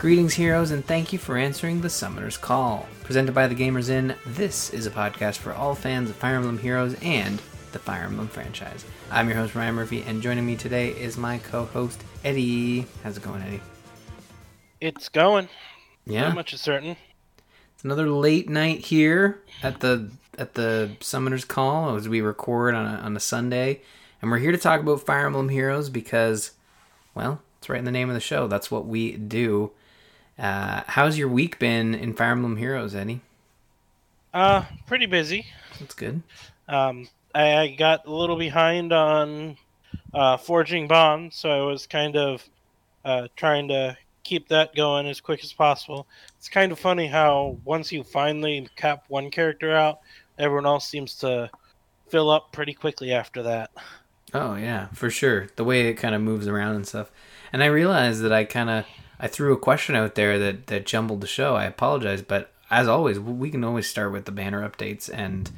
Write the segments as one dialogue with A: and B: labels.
A: Greetings, heroes, and thank you for answering the Summoner's Call. Presented by the Gamers Inn, this is a podcast for all fans of Fire Emblem Heroes and the Fire Emblem franchise. I'm your host, Ryan Murphy, and joining me today is my co host, Eddie. How's it going, Eddie?
B: It's going.
A: Yeah.
B: Not much is certain.
A: It's another late night here at the at the Summoner's Call as we record on a, on a Sunday, and we're here to talk about Fire Emblem Heroes because, well, it's right in the name of the show. That's what we do. Uh, how's your week been in Fire Emblem Heroes, Eddie?
B: Uh, pretty busy.
A: That's good.
B: Um, I, I got a little behind on uh, forging bonds, so I was kind of uh, trying to keep that going as quick as possible. It's kind of funny how once you finally cap one character out, everyone else seems to fill up pretty quickly after that.
A: Oh yeah, for sure. The way it kind of moves around and stuff. And I realized that I kind of I threw a question out there that that jumbled the show. I apologize, but as always, we can always start with the banner updates and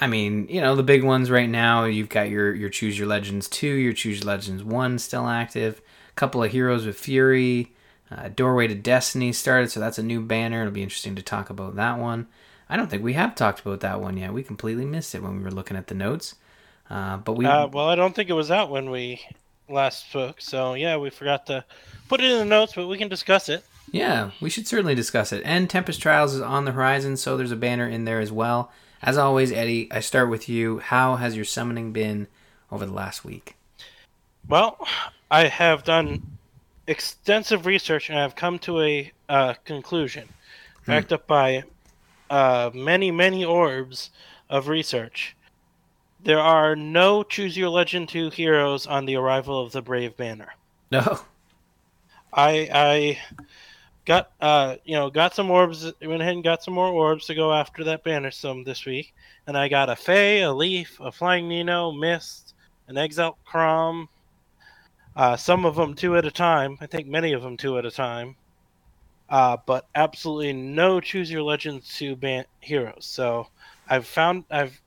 A: I mean, you know, the big ones right now, you've got your your Choose Your Legends 2, your Choose Your Legends 1 still active, a couple of Heroes with Fury, uh, Doorway to Destiny started, so that's a new banner. It'll be interesting to talk about that one. I don't think we have talked about that one yet. We completely missed it when we were looking at the notes. Uh, but we
B: Uh, well, I don't think it was out when we last book. so yeah, we forgot to put it in the notes, but we can discuss it.
A: Yeah, we should certainly discuss it. And Tempest Trials is on the horizon, so there's a banner in there as well. As always, Eddie, I start with you. How has your summoning been over the last week?
B: Well, I have done extensive research and I've come to a uh, conclusion, backed up by uh, many, many orbs of research. There are no Choose Your Legend 2 heroes on the arrival of the Brave Banner.
A: No.
B: I I got uh you know got some orbs went ahead and got some more orbs to go after that banner some this week and I got a Fae, a Leif, a Flying Nino, Mist, an Exalt Chrom, uh, some of them two at a time. I think many of them two at a time. Uh, but absolutely no Choose Your Legend two ban- heroes. So I've found I've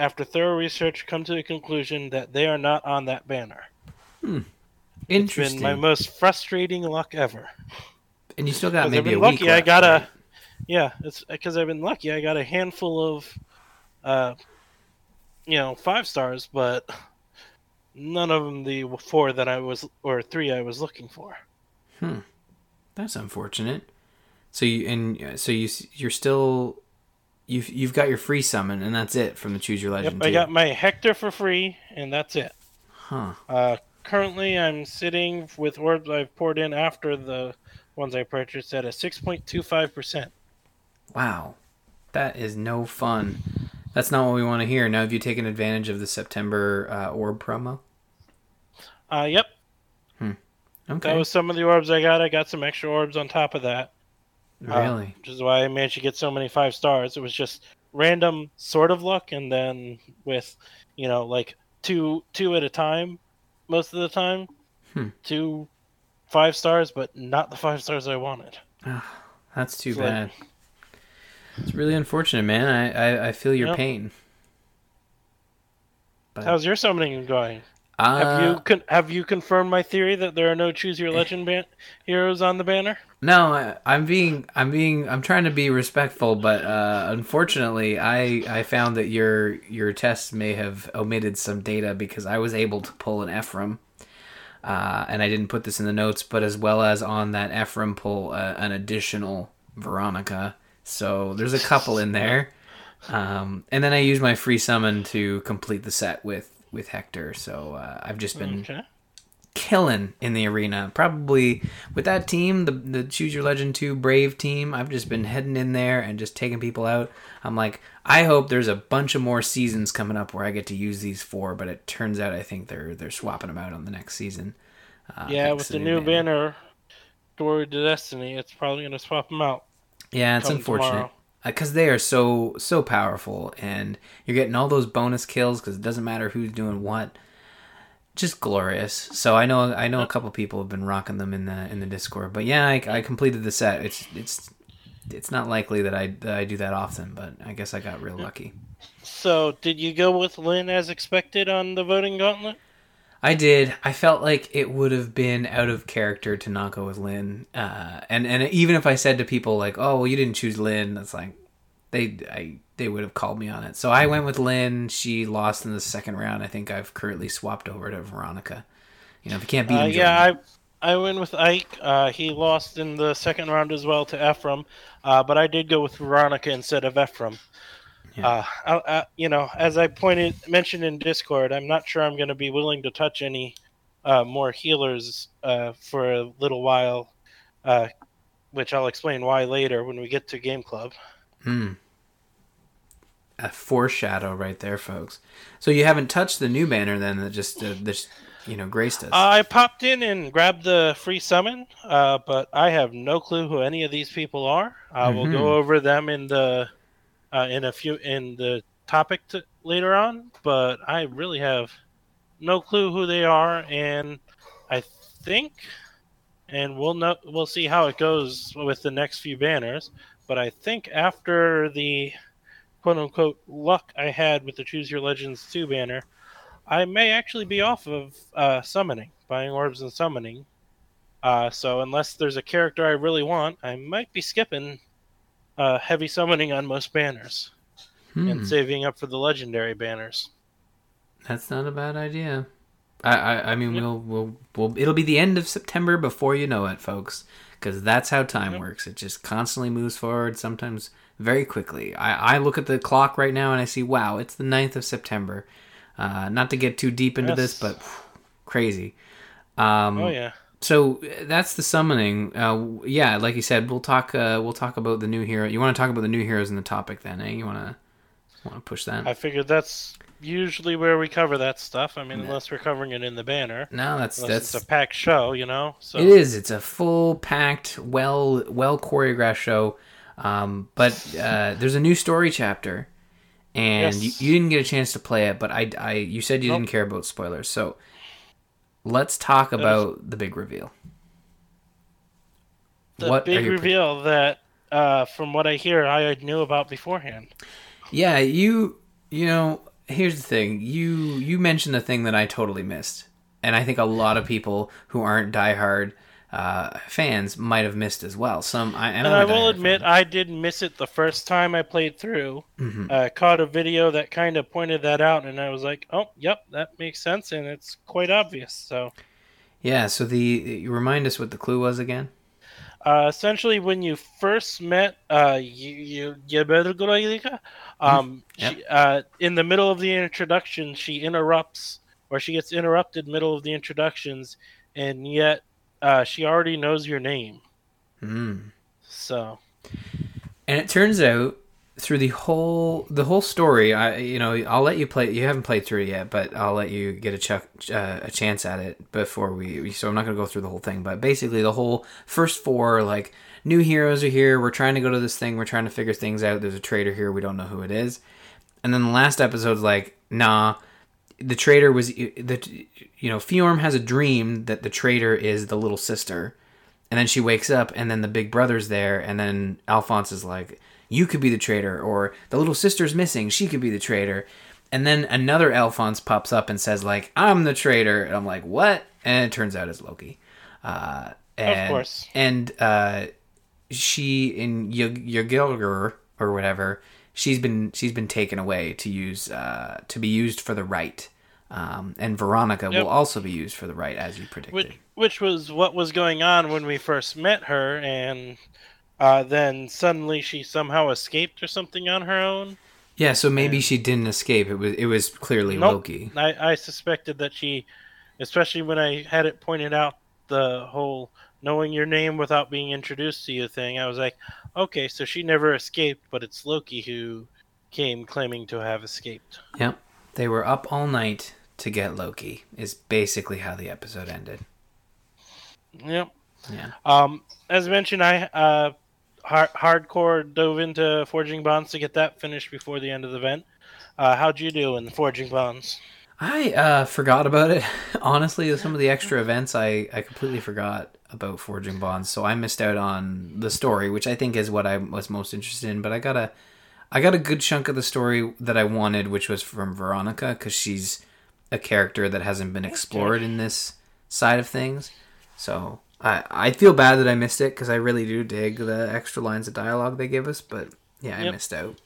B: after thorough research come to the conclusion that they are not on that banner. It's
A: Interesting.
B: been my most frustrating luck ever.
A: and you still got maybe a
B: been
A: week
B: lucky. I got
A: right?
B: a yeah. It's because I've been lucky. I got a handful of, uh, you know, five stars, but none of them the four that I was or three I was looking for.
A: Hmm, that's unfortunate. So you and uh, so you you're still you've you've got your free summon and that's it from the Choose Your Legend. Yep.
B: I
A: 2.
B: got my Hector for free, and that's it.
A: Huh.
B: Uh, currently, I'm sitting with orbs I've poured in after the ones I purchased at a six point two five percent.
A: Wow. That is no fun. That's not what we want to hear. Now, have you taken advantage of the September uh, orb promo?
B: Uh, yep,
A: Okay.
B: that was some of the orbs I got. I got some extra orbs on top of that. Uh,
A: really?
B: which is why I managed to get so many five stars. It was just random sort of luck, and then with you know like two two at a time, most of the time,
A: Hmm.
B: two five stars, but not the five stars I wanted.
A: That's too
B: like-
A: bad. It's really unfortunate, man. I, I, I feel your
B: Yep.
A: pain. But,
B: How's your summoning going?
A: Uh,
B: Have you con- have you confirmed my theory that there are no choose your legend ban- heroes on the banner?
A: No, I, I'm being, I'm being, I'm trying to be respectful, but uh, unfortunately, I, I found that your, your test may have omitted some data because I was able to pull an Ephraim, uh, and I didn't put this in the notes, but as well as on that Ephraim pull uh, an additional Veronica. So there's a couple in there, um, and then I used my free summon to complete the set with with Hector. So uh, I've just been
B: Okay.
A: killing in the arena. Probably with that team, the the Choose Your Legend 2 Brave team, I've just been heading in there and just taking people out. I'm like, I hope there's a bunch of more seasons coming up where I get to use these four, but it turns out I think they're they're swapping them out on the next season. Uh,
B: yeah, with the new
A: banner.
B: banner, Glory to Destiny, it's probably going to swap them out.
A: Yeah, it's unfortunate
B: tomorrow.
A: Uh, because they are so so powerful, and you're getting all those bonus kills because it doesn't matter who's doing what. Just glorious. So I know I know a couple people have been rocking them in the in the Discord, but yeah, I, I completed the set. It's it's it's not likely that I that I do that often, but I guess I got real lucky.
B: So, did you go with Lyn as expected on the voting gauntlet?
A: I did. I felt like it would have been out of character to not go with Lyn. Uh, and and even if I said to people like, "Oh, well, you didn't choose Lyn," that's like they I they would have called me on it. So I went with Lyn. She lost in the second round. I think I've currently swapped over to Veronica. You know, if you can't beat
B: Uh,
A: him,
B: yeah. I I went with Ike. Uh, he lost in the second round as well to Ephraim, uh, but I did go with Veronica instead of Ephraim.
A: Yeah.
B: Uh, I, I, you know, as I pointed mentioned in Discord, I'm not sure I'm going to be willing to touch any uh, more healers uh, for a little while, uh, which I'll explain why later when we get to Game Club.
A: Hmm. A foreshadow right there, folks. So you haven't touched the new banner then that just uh, this you know graced us.
B: I popped in and grabbed the free summon, uh, but I have no clue who any of these people are. I will
A: Mhm.
B: go over them in the uh, in a few in the topic to, later on, but I really have no clue who they are, and I think, and we'll know we'll see how it goes with the next few banners. But I think after the quote unquote luck I had with the Choose Your Legends 2 banner, I may actually be off of uh, summoning, buying orbs and summoning. Uh, so unless there's a character I really want, I might be skipping uh, heavy summoning on most banners
A: Hmm.
B: and saving up for the legendary banners.
A: That's not a bad idea. I, I, I mean,
B: Yep.
A: we'll, we'll, we'll, it'll be the end of September before you know it, folks, because that's how time
B: Yep.
A: works. It just constantly moves forward, sometimes very quickly. I, I look at the clock right now and I see, wow, it's the 9th of September. Uh, not to get too deep into this,
B: Yes.
A: but crazy. Um,
B: oh yeah,
A: So uh, that's the summoning. Uh, yeah, like you said, we'll talk. Uh, we'll talk about the new hero. You want to talk about the new heroes in the topic, then? Eh? You want to want to push that?
B: I figured that's usually where we cover that stuff. I mean,
A: Yeah.
B: unless we're covering it in the banner,
A: no, that's that's
B: it's a packed show, you know. So
A: It is. It's a full packed, well well choreographed show. Um, but uh, there's a new story chapter, and
B: Yes.
A: you, you didn't get a chance to play it. But I, I you said you
B: Nope.
A: didn't care about spoilers, so let's talk about the big reveal.
B: the
A: what
B: big reveal that, uh, from what I hear, I knew about beforehand.
A: Yeah, you you know, here's the thing. You you mentioned a thing that I totally missed. And I think a lot of people who aren't diehard uh, fans might have missed as well. Some I and,
B: I will admit,
A: fan.
B: I did miss it the first time I played through.
A: Mhm.
B: I caught a video that kind of pointed that out, and I was like, "Oh, yep, that makes sense," and it's quite obvious. So,
A: Yeah, so the you remind us what the clue was again?
B: uh, essentially, when you first met, uh, you you you better go like, um,
A: Yep.
B: she, uh, in the middle of the introduction, she interrupts, or she gets interrupted middle of the introductions, and yet, uh, she already knows your name.
A: Mm.
B: So,
A: And it turns out through the whole the whole story, I you know I'll let you play. You haven't played through it yet, but I'll let you get a chuck, uh, a chance at it before we. So I'm not going to go through the whole thing, but basically the whole first four like new heroes are here. We're trying to go to this thing. We're trying to figure things out. There's a traitor here. We don't know who it is. And then the last episode's like, nah, the traitor was the you know Fjorm has a dream that the traitor is the little sister. And then she wakes up and then the big brother's there. And then Alfonse is like you could be the traitor or the little sister's missing. She could be the traitor and then another Alfonse pops up and says like i'm the traitor and i'm like what? And it turns out it's loki. Uh, and,
B: course.
A: and uh, she in Ylgr or whatever she's been she's been taken away to use uh, to be used for the rite um, and veronica
B: Yep.
A: will also be used for the rite as you predicted
B: which which was what was going on when we first met her, and uh, then suddenly she somehow escaped or something on her own.
A: Yeah, so maybe she didn't escape. It was it was clearly
B: Nope.
A: Loki.
B: I, I suspected that she, especially when I had it pointed out the whole knowing your name without being introduced to you thing, I was like, okay, so she never escaped, but it's Loki who came claiming to have escaped.
A: Yep. They were up all night to get Loki. Is basically how the episode ended.
B: Yep.
A: Yeah.
B: Um, as mentioned, I uh, hard- hardcore dove into Forging Bonds to get that finished before the end of the event. Uh, how'd you do in Forging Bonds?
A: I uh, forgot about it. Honestly, some of the extra events, I, I completely forgot about Forging Bonds, so I missed out on the story, which I think is what I was most interested in. But I got a, I got a good chunk of the story that I wanted, which was from Veronica, because she's a character that hasn't been explored in this side of things. So I I feel bad that I missed it because I really do dig the extra lines of dialogue they give us, but yeah, I
B: Yep.
A: missed out.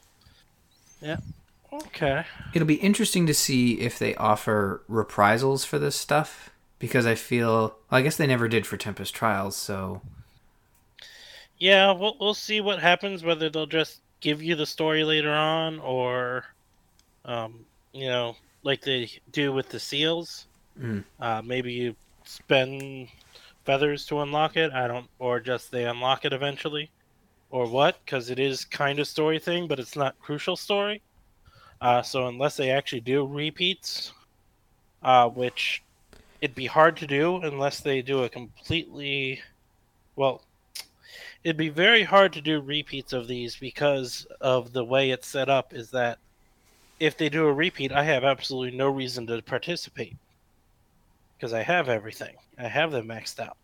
B: Okay.
A: It'll be interesting to see if they offer reprisals for this stuff because I feel well, I guess they never did for Tempest Trials, so
B: Yeah, we'll we'll see what happens. Whether they'll just give you the story later on, or, um, you know, like they do with the seals.
A: Mm.
B: Uh, maybe you spend feathers to unlock it. I don't, or just they unlock it eventually, or what? Because it is kind of story thing, but it's not crucial story. Uh, so unless they actually do repeats, uh, which it'd be hard to do unless they do a completely, well, it'd be very hard to do repeats of these because of the way it's set up. Is that if they do a repeat, I have absolutely no reason to participate because I have everything. I have them maxed out.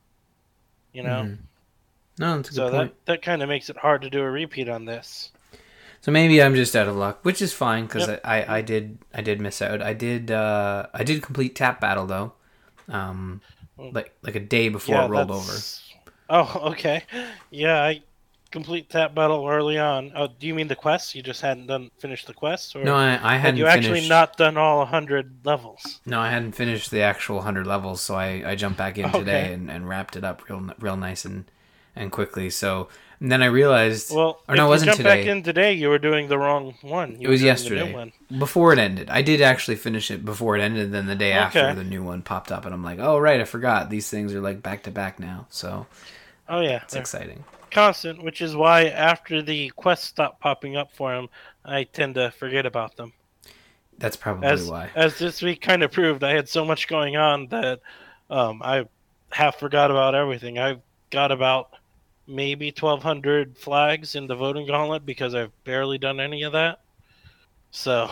B: You know,
A: Mhm. no, that's a good
B: so that that kind of makes it hard to do a repeat on this.
A: So maybe I'm just out of luck, which is fine because
B: Yep.
A: I, I, I did I did miss out. I did uh, I did complete tap battle though, um,
B: Mm.
A: like like a day before it rolled over.
B: Oh, okay. Yeah, I complete tap battle early on. Oh, do you mean the quest? You just hadn't done finished the quest, or
A: No, I, I
B: had
A: hadn't
B: you actually not done all hundred levels?
A: No, I hadn't finished the actual hundred levels, so I, I jumped back in today and, and wrapped it up real real nice and and quickly. So and then I realized
B: Well,
A: Or
B: if
A: no, it
B: you
A: wasn't
B: jump back in today, you were doing the wrong one. You
A: It was yesterday. before it ended. I did actually finish it before it ended. Then the day after,
B: Okay.
A: the new one popped up, and I'm like, oh right, I forgot these things are like back to back now. So
B: Oh yeah,
A: it's exciting.
B: constant, which is why after the quests stop popping up for him, I tend to forget about them.
A: That's probably
B: As
A: why.
B: as this week kind of proved, I had so much going on that um, I half forgot about everything. I've got about maybe 1,200 flags in the voting gauntlet because I've barely done any of that. So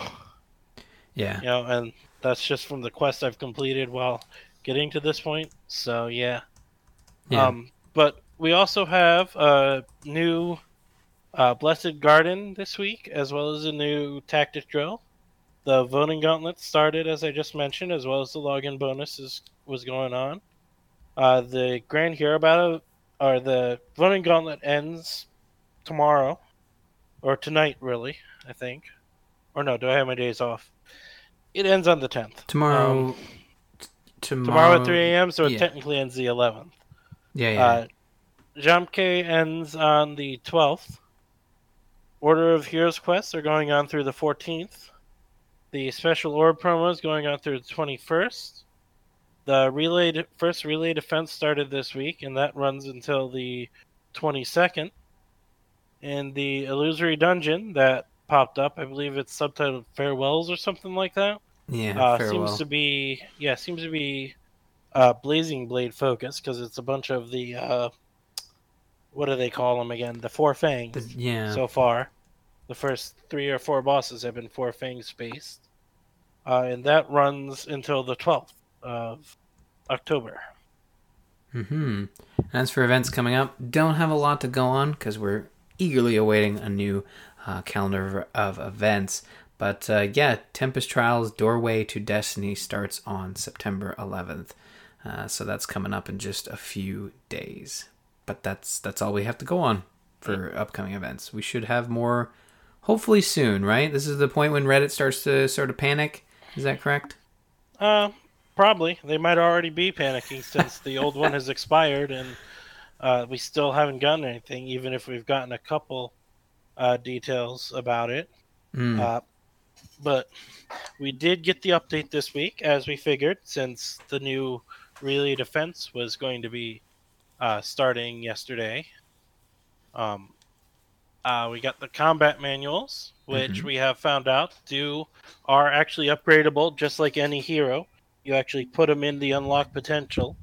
A: Yeah.
B: you know, and that's just from the quest I've completed while getting to this point. So yeah.
A: Yeah.
B: Um, but we also have a new uh, Blessed Garden this week, as well as a new tactic drill. The voting gauntlet started, as I just mentioned, as well as the login bonus is, was going on. Uh, the Grand Hero Battle, or the running gauntlet ends tomorrow, or tonight, really, I think. Or no, do I have my days off? It ends on the 10th.
A: tomorrow.
B: um,
A: t- tomorrow.
B: Tomorrow at 3 a.m., so it
A: yeah.
B: technically ends the 11th.
A: Yeah, yeah.
B: Uh, Jamke ends on the 12th. Order of Heroes quests are going on through the 14th. The special orb promo is going on through the 21st. The relay de- first relay defense started this week, and that runs until the 22nd. And the illusory dungeon that popped up, I believe it's subtitled Farewells or something like that
A: yeah.
B: uh, seems to be yeah seems to be uh, blazing blade focus because it's a bunch of the uh, what do they call them again the four fangs
A: The- yeah.
B: so far the first three or four bosses have been four fangs based uh, and that runs until the 12th of october
A: hmm As for events coming up, don't have a lot to go on because we're eagerly awaiting a new uh, calendar of, of events. But uh, yeah, Tempest Trials Doorway to Destiny starts on September 11th. Uh, so that's coming up in just a few days. But that's that's all we have to go on for upcoming events. We should have more hopefully soon, right? This is the point when Reddit starts to sort of panic. Is that correct?
B: uh, probably they might already be panicking since the old one has expired and uh, we still haven't gotten anything even if we've gotten a couple uh, details about it
A: Mm.
B: Uh, but we did get the update this week, as we figured, since the new relay defense was going to be uh, starting yesterday. Um, uh, we got the combat manuals, which
A: Mhm.
B: we have found out do are actually upgradable, just like any hero. You actually put them in the unlock potential,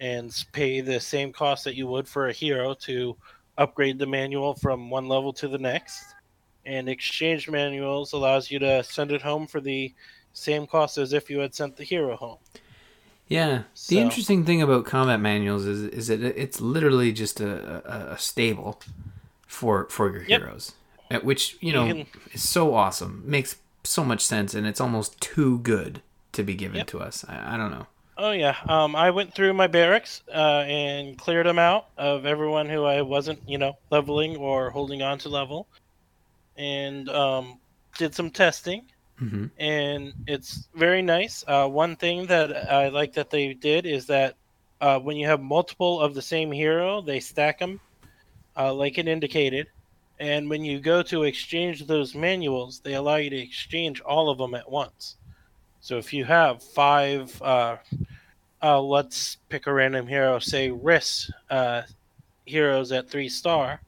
B: and pay the same cost that you would for a hero to upgrade the manual from one level to the next and exchange manuals allows you to send it home for the same cost as if you had sent the hero home.
A: Yeah.
B: So-
A: The interesting thing about combat manuals is is that it's literally just a, a, a stable for for your
B: Yep.
A: heroes, which you
B: You
A: know
B: can-
A: is so awesome. Makes so much sense, and it's almost too good to be given
B: Yep.
A: to us. I, I don't know.
B: Oh yeah, um, I went through my barracks uh, and cleared them out of everyone who I wasn't, you know, leveling or holding on to level, and um, did some testing.
A: hmm
B: and it's very nice. Uh, one thing that I like that they did is that uh, when you have multiple of the same hero, they stack them, uh, like it indicated. And when you go to exchange those manuals, they allow you to exchange all of them at once. So if you have five, uh, uh, let's pick a random hero, say Rhys uh, heroes at three star,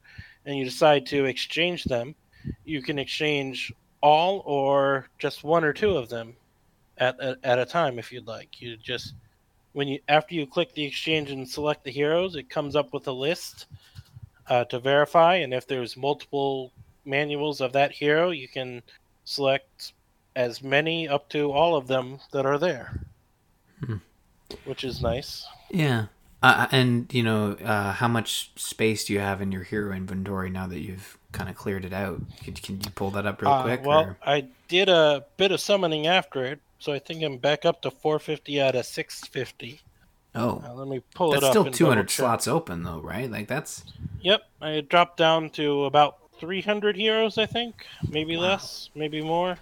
B: and you decide to exchange them, you can exchange all or just one or two of them at a, at a time if you'd like. You just when you after you click the exchange and select the heroes, it comes up with a list uh, to verify, and if there's multiple manuals of that hero, you can select as many up to all of them that are there,
A: Hmm.
B: which is nice.
A: Yeah. Uh, and you know, uh, how much space do you have in your hero inventory now that you've kind of cleared it out? Can, can you pull that up real
B: Uh,
A: quick?
B: well,
A: or-
B: I did a bit of summoning after it, so I think I'm back up to 450 out of 650.
A: oh,
B: Uh, let me pull
A: that's
B: it up.
A: still
B: and
A: 200 slots open though, right? Like that's
B: Yep, I dropped down to about 300 heroes, I think. Maybe
A: Wow.
B: less, maybe more.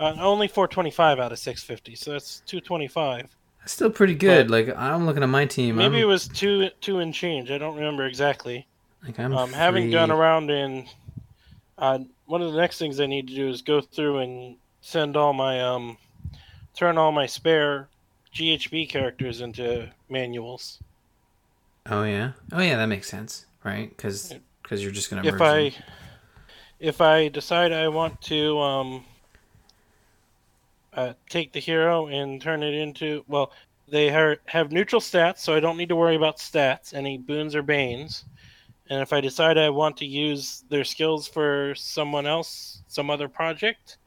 B: Uh, only 425 out of 650, so that's 225.
A: that's still pretty good. like I'm looking at my team.
B: Maybe
A: I'm,
B: it was two two and change. I don't remember exactly.
A: like I'm
B: Um, having gone around and uh, one of the next things I need to do is go through and send all my um, turn all my spare GHB characters into manuals.
A: Oh yeah. Oh yeah, that makes sense, right? Because you're just gonna
B: if I
A: them.
B: if I decide I want to um uh, take the hero and turn it into well they are, have neutral stats so I don't need to worry about stats any boons or banes and if I decide I want to use their skills for someone else some other project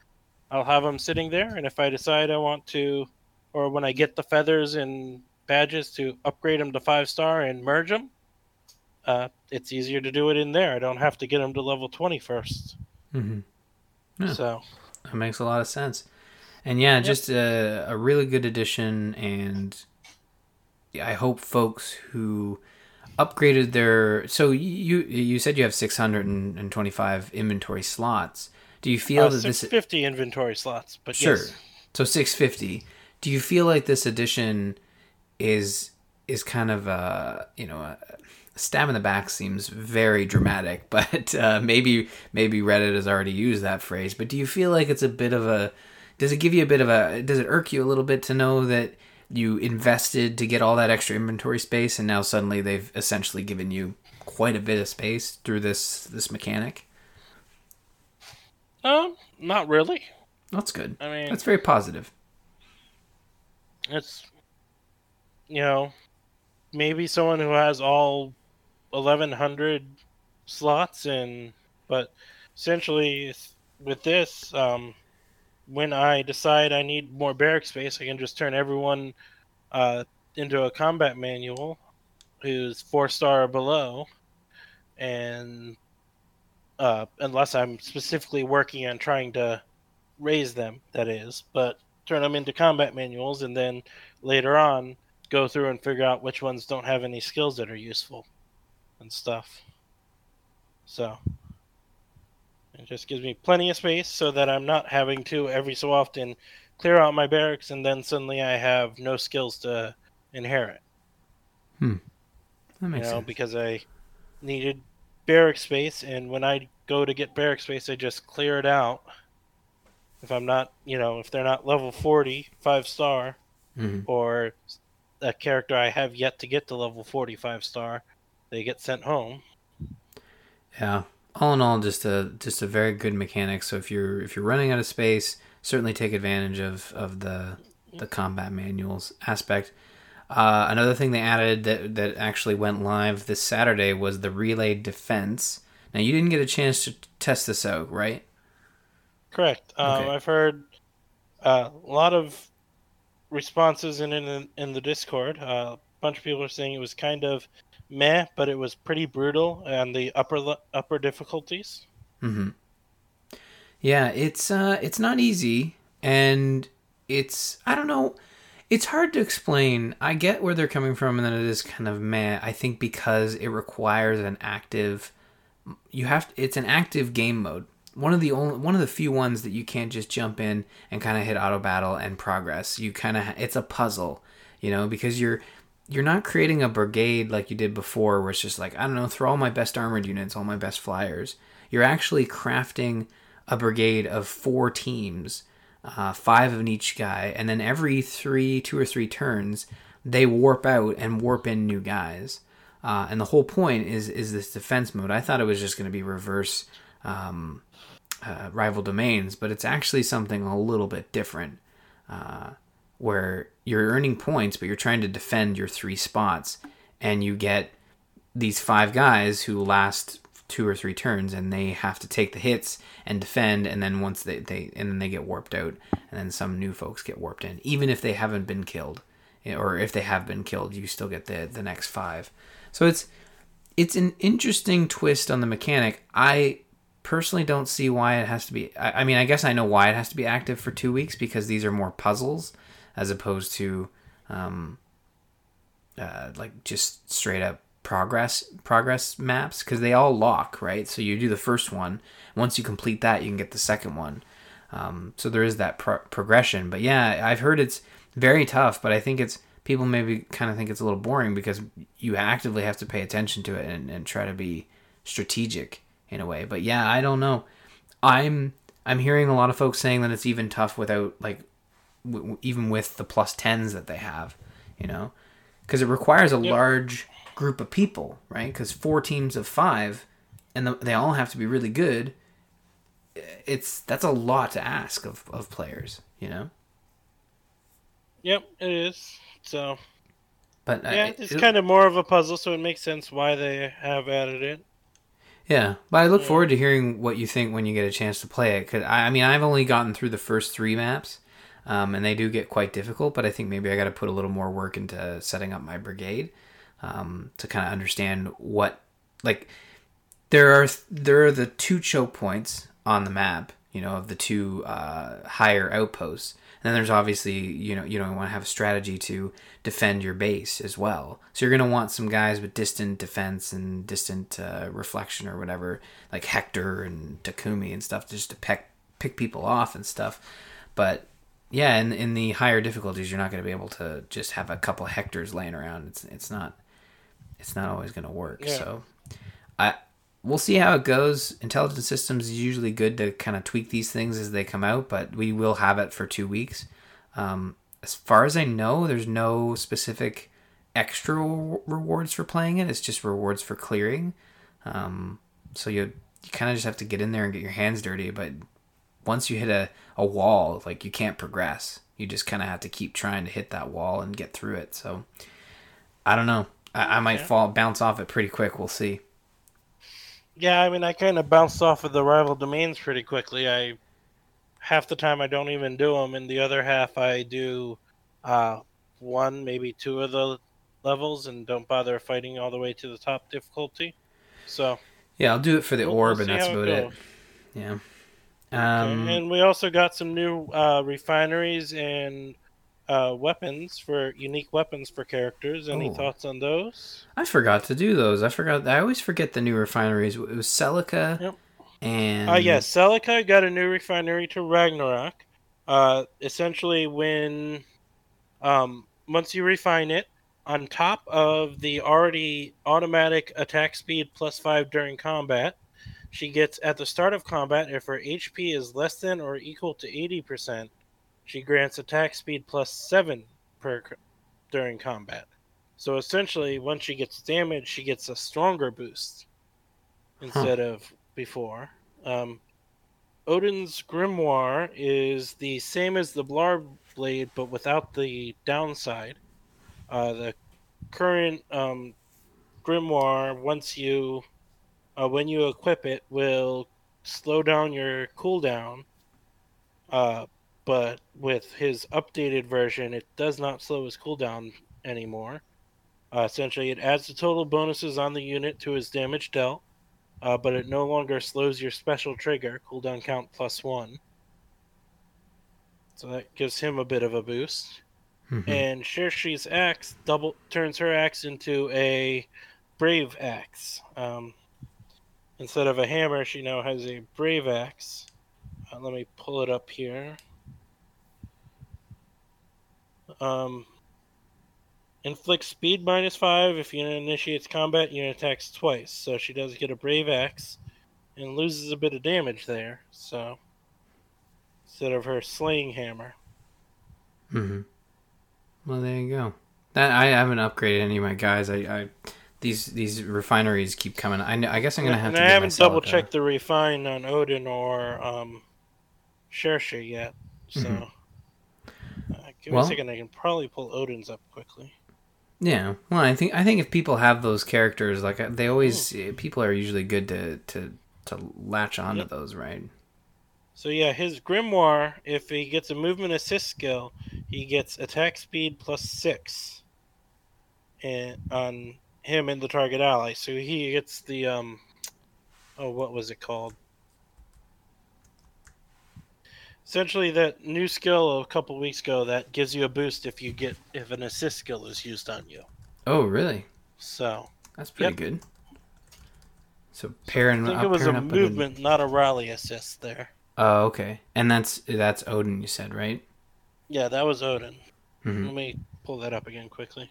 B: I'll have them sitting there and if I decide I want to or when I get the feathers and badges to upgrade them to five star and merge them uh, it's easier to do it in there. I don't have to get them to level 20 first.
A: Mhm. Yeah.
B: So,
A: That makes a lot of sense. And yeah, just a, a really good addition. And I hope folks who upgraded their. So you you said you have 625 inventory slots. Do you feel
B: uh,
A: that this
B: 650 inventory slots, but
A: Sure.
B: yes.
A: So 650. Do you feel like this edition is is kind of a you know a stab in the back seems very dramatic, but uh, maybe maybe Reddit has already used that phrase. But do you feel like it's a bit of a does it give you a bit of a does it irk you a little bit to know that you invested to get all that extra inventory space and now suddenly they've essentially given you quite a bit of space through this this mechanic?
B: Um, not really.
A: That's good.
B: I mean,
A: That's very positive.
B: it's you know, maybe someone who has all 1100 slots in but essentially with this um when I decide I need more barrack space, I can just turn everyone uh, into a combat manual who's four star or below, and uh, unless I'm specifically working on trying to raise them, that is, but turn them into combat manuals, and then later on go through and figure out which ones don't have any skills that are useful and stuff. So it just gives me plenty of space so that I'm not having to every so often clear out my barracks and then suddenly I have no skills to inherit.
A: That makes You
B: know,
A: sense.
B: because I needed barrack space and when I go to get barrack space I just clear it out. If I'm not you know, if they're not level 40, five star,
A: Mhm.
B: or a character I have yet to get to level 45 star, they get sent home.
A: Yeah. All in all, just a just a very good mechanic. So if you're if you're running out of space, certainly take advantage of of the the combat manuals aspect. Uh, another thing they added that that actually went live this Saturday was the relay defense. Now you didn't get a chance to test this out, right?
B: Correct. Um,
A: Okay.
B: I've heard uh, a lot of responses in in, in the Discord. Uh, a bunch of people are saying it was kind of meh, but it was pretty brutal on the upper upper difficulties.
A: hmm Yeah, it's uh, it's not easy, and it's I don't know. It's hard to explain. I get where they're coming from, and then it is kind of meh. I think because it requires an active, you have it's an active game mode. One of the only one of the few ones that you can't just jump in and kind of hit auto battle and progress. You kind of it's a puzzle, you know, because you're you're not creating a brigade like you did before, where it's just like I don't know, throw all my best armored units, all my best flyers. You're actually crafting a brigade of four teams uh, five of each guy, and then every three, two or three turns, they warp out and warp in new guys. Uh, and the whole point is is this defense mode. I thought it was just going to be reverse um, uh, rival domains, but it's actually something a little bit different, uh, where you're earning points, but you're trying to defend your three spots, and you get these five guys who last two or three turns and they have to take the hits and defend and then once they, they and then they get warped out and then some new folks get warped in. Even if they haven't been killed eh, or if they have been killed you still get the the next five. So it's it's an interesting twist on the mechanic. I personally don't see why it has to be I, I mean i guess i know why it has to be active for two weeks because these are more puzzles as opposed to um uh, like just straight up progress progress maps because they all lock right? So you do the first one. Once you complete that you can get the second one. Um, so there is that pro- progression. But yeah i've heard it's very tough but i think it's people maybe kind of think it's a little boring because you actively have to pay attention to it and, and try to be strategic in a way. But yeah i don't know. I'm i'm hearing a lot of folks saying that it's even tough without like w- even with the plus 10s that they have you know because it requires a large group of people, right? Because four teams of five, and the, they all have to be really good. Eh, it's that's a lot to ask of, of players, you know.
B: Yep, it is. So,
A: but uh,
B: yeah, it's it, kind of more of a puzzle, so it makes sense why they have added it.
A: Yeah, but I look yeah. forward to hearing what you think when you get a chance to play it. Cause I, I mean, I've only gotten through the first three maps, um, and they do get quite difficult. But I think maybe I got to put a little more work into setting up my brigade um, to kind of understand what like there are there are the two choke points on the map you know of the two uh, higher outposts and then there's obviously you know you don't want to have a strategy to defend your base as well so you're going to want some guys with distant defense and distant uh, reflection or whatever like hector and takumi and stuff just to pick pick people off and stuff but yeah in, in the higher difficulties you're not going to be able to just have a couple Hectors laying around it's it's not it's not always going to work. Yeah. So I we'll see how it goes. Intelligent systems is usually good to kind of tweak these things as they come out, but we will have it for two weeks. Um, as far as I know, there's no specific extra rewards for playing it. It's just rewards for clearing. Um, so you you kind of just have to get in there and get your hands dirty. But once you hit a, a wall, like you can't progress. You just kind of have to keep trying to hit that wall and get through it. So I don't know. I, I might yeah. fall bounce off it pretty quick. We'll see.
B: Yeah, I mean, I kind of bounced off of the rival domains pretty quickly. I half the time I don't even do them, and the other half I do uh, one, maybe two of the levels, and don't bother fighting all the way to the top difficulty. So
A: yeah, I'll do it for the we'll, orb, we'll and that's about it, it. Yeah. Um,
B: okay. And we also got some new uh, refineries and uh, weapons for unique weapons for characters. Any oh. thoughts on those?
A: I forgot to do those. I forgot. I always forget the new refineries. It was Celica. Yep. And
B: uh, yes, Celica got a new refinery to Ragnarok. Uh, essentially, when um, once you refine it, on top of the already automatic attack speed plus five during combat, she gets at the start of combat if her HP is less than or equal to eighty percent she grants attack speed plus 7 per during combat. So essentially, once she gets damaged, she gets a stronger boost instead huh. of before. Um, Odin's Grimoire is the same as the Blar Blade, but without the downside. Uh, the current um, Grimoire, once you uh, when you equip it, will slow down your cooldown uh, but with his updated version, it does not slow his cooldown anymore. Uh, essentially, it adds the total bonuses on the unit to his damage dealt, uh, but it no longer slows your special trigger, cooldown count plus one. So that gives him a bit of a boost.
A: Mhm.
B: And Cherche's axe double turns her axe into a brave axe. Um, instead of a hammer, she now has a brave axe. Uh, let me pull it up here. Um, inflicts speed minus five if unit initiates combat. Unit attacks twice, so she does get a brave axe and loses a bit of damage there. So instead of her slaying hammer.
A: hmm Well, there you go. That I haven't upgraded any of my guys. I, I these these refineries keep coming. I know, I guess I'm gonna have
B: and
A: to.
B: I haven't double checked the refine on Odin or um, Cherche yet. So
A: Mhm.
B: uh, give
A: Well-
B: me a second. I can probably pull Odin's up quickly.
A: Yeah. Well, I think I think if people have those characters, like uh, they always, eh, people are usually good to to to latch onto
B: Yep.
A: those, right?
B: So yeah, his Grimoire, if he gets a movement assist skill, he gets attack speed plus six, and on him and the target ally. So he gets the um, oh, what was it called? Essentially, that new skill a couple weeks ago that gives you a boost if you get if an assist skill is used on you.
A: Oh, really?
B: So
A: That's pretty
B: Yep.
A: good. So pairing
B: I think
A: up,
B: it was a
A: with a-
B: movement, not a rally assist there.
A: Oh, okay. And that's that's Odin. You said right?
B: Yeah, that was Odin.
A: hmm
B: Let me pull that up again quickly.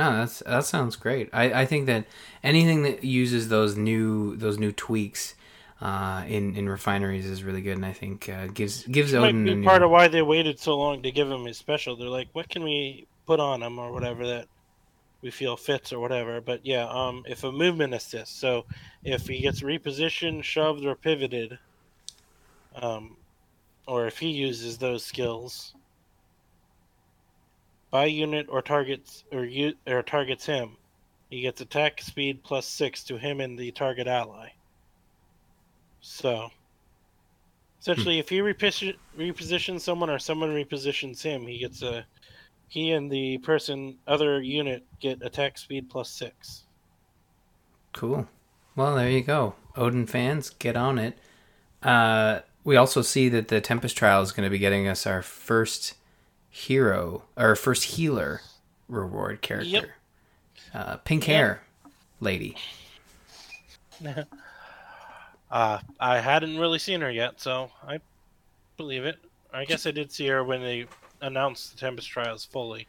A: No, that's that sounds great. I, I think that anything that uses those new those new tweaks uh, in in refineries is really good, and I think uh, gives gives
B: Might
A: Odin a
B: be
A: new-
B: part of why they waited so long to give him his special. They're like, what can we put on him or whatever that we feel fits or whatever. But yeah, um, if a movement assist, so if he gets repositioned, shoved, or pivoted, um, or if he uses those skills by unit or targets or you or targets him, he gets attack speed plus six to him and the target ally. So essentially, if he reposition, repositions someone or someone repositions him, he gets a he and the person other unit get attack speed plus six.
A: Cool. Well, there you go. Odin fans, get on it. Uh, we also see that the Tempest Trial is going to be getting us our first hero, or first healer reward character.
B: Yep.
A: Uh, pink hair lady.
B: Uh, I hadn't really seen her yet, so I believe it. I guess I did see her when they announced the Tempest Trials fully.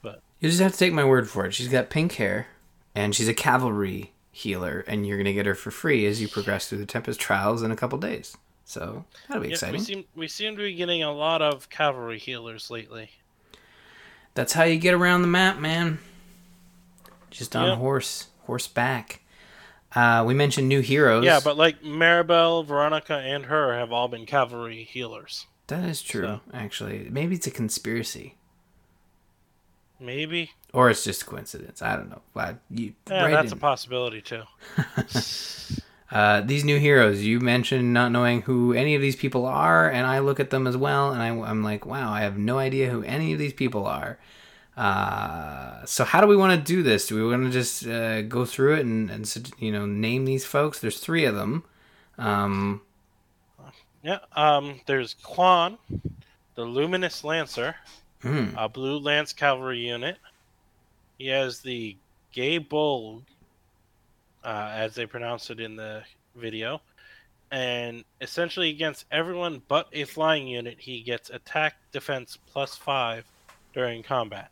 A: But you just have to take my word for it. She's got pink hair, and she's a cavalry healer, and you're to get her for free as you progress through the Tempest Trials in a couple days. So that'll be
B: Yeah, we
A: exciting.
B: seem we seem to be getting a lot of cavalry healers lately.
A: That's how you get around the map, man. Just on
B: Yep.
A: horse, horseback. Uh, we mentioned new heroes.
B: Yeah, but like Maribelle, Veronica, and her have all been cavalry healers.
A: that is true.
B: So.
A: Actually, maybe it's a conspiracy,
B: Maybe.
A: or it's just coincidence. I don't know. You.
B: Yeah,
A: right
B: that's
A: in.
B: a possibility too.
A: Uh, these new heroes, you mentioned not knowing who any of these people are, and I look at them as well, and I, I'm like, wow, I have no idea who any of these people are. Uh, so how do we want to do this? Do we want to just uh, go through it and, and you know name these folks? There's three of them. Um,
B: Yeah. Um. There's Quan, the Luminous Lancer,
A: hmm,
B: a Blue Lance Cavalry unit. He has the Gáe Bolg, uh, as they pronounce it in the video, and essentially against everyone but a flying unit, he gets attack defense plus five during combat.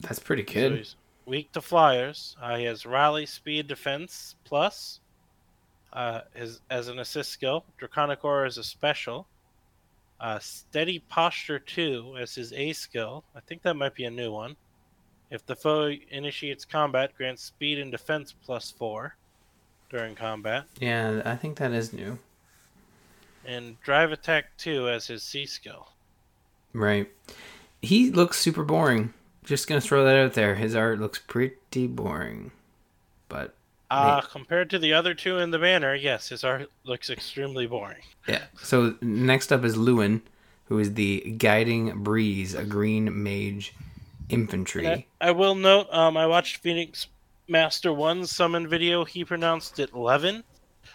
A: that's pretty
B: So
A: good.
B: he's weak to flyers. Uh, he has rally speed defense plus. Uh, his as an assist skill, Draconic Aura is a special. Uh, steady posture two as his A skill. I think that might be a new one. If the foe initiates combat, grants speed and defense plus four during combat,
A: Yeah, I think that is new.
B: and drive attack two as his C skill.
A: Right. He looks super boring. Just gonna throw that out there. His art looks pretty boring, but
B: Uh, compared to the other two in the banner, yes, his art looks extremely boring.
A: Yeah. So next up is Lewyn, who is the guiding breeze, a green mage infantry.
B: I, I will note, um, I watched Phoenix Master One's summon video. He pronounced it Levin,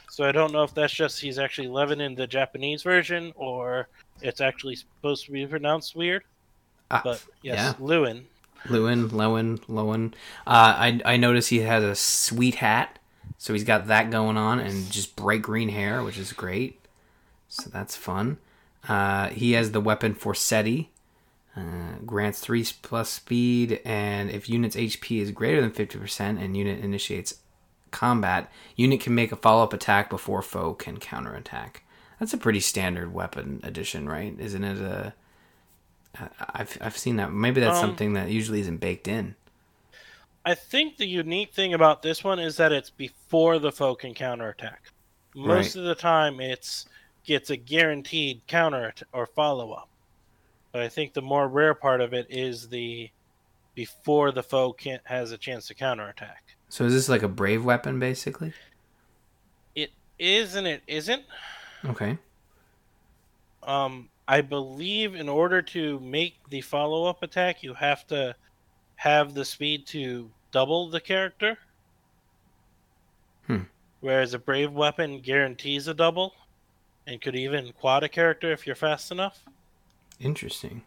B: So I don't know if that's just he's actually Levin in the Japanese version, or it's actually supposed to be pronounced weird.
A: Ah,
B: But yes,
A: yeah.
B: Lewin.
A: Lewin, Lewin, Lowen. Uh, I I notice he has a sweet hat, so he's got that going on, and just bright green hair, which is great. So that's fun. Uh, he has the weapon Forseti. Uh, grants three plus speed, and if unit's HP is greater than fifty percent, and unit initiates combat, unit can make a follow up attack before foe can counterattack. That's a pretty standard weapon addition, right? Isn't it a? I've I've seen that. Maybe that's
B: Um,
A: something that usually isn't baked in.
B: I think the unique thing about this one is that it's before the foe can counterattack. Most
A: Right.
B: of the time, it's gets a guaranteed counter or follow up. But I think the more rare part of it is the before the foe can has a chance to counterattack.
A: So is this like a brave weapon, basically?
B: It is and it isn't.
A: Okay.
B: Um, I believe in order to make the follow up attack, you have to have the speed to double the character.
A: Hmm.
B: Whereas a brave weapon guarantees a double and could even quad a character if you're fast enough.
A: Interesting.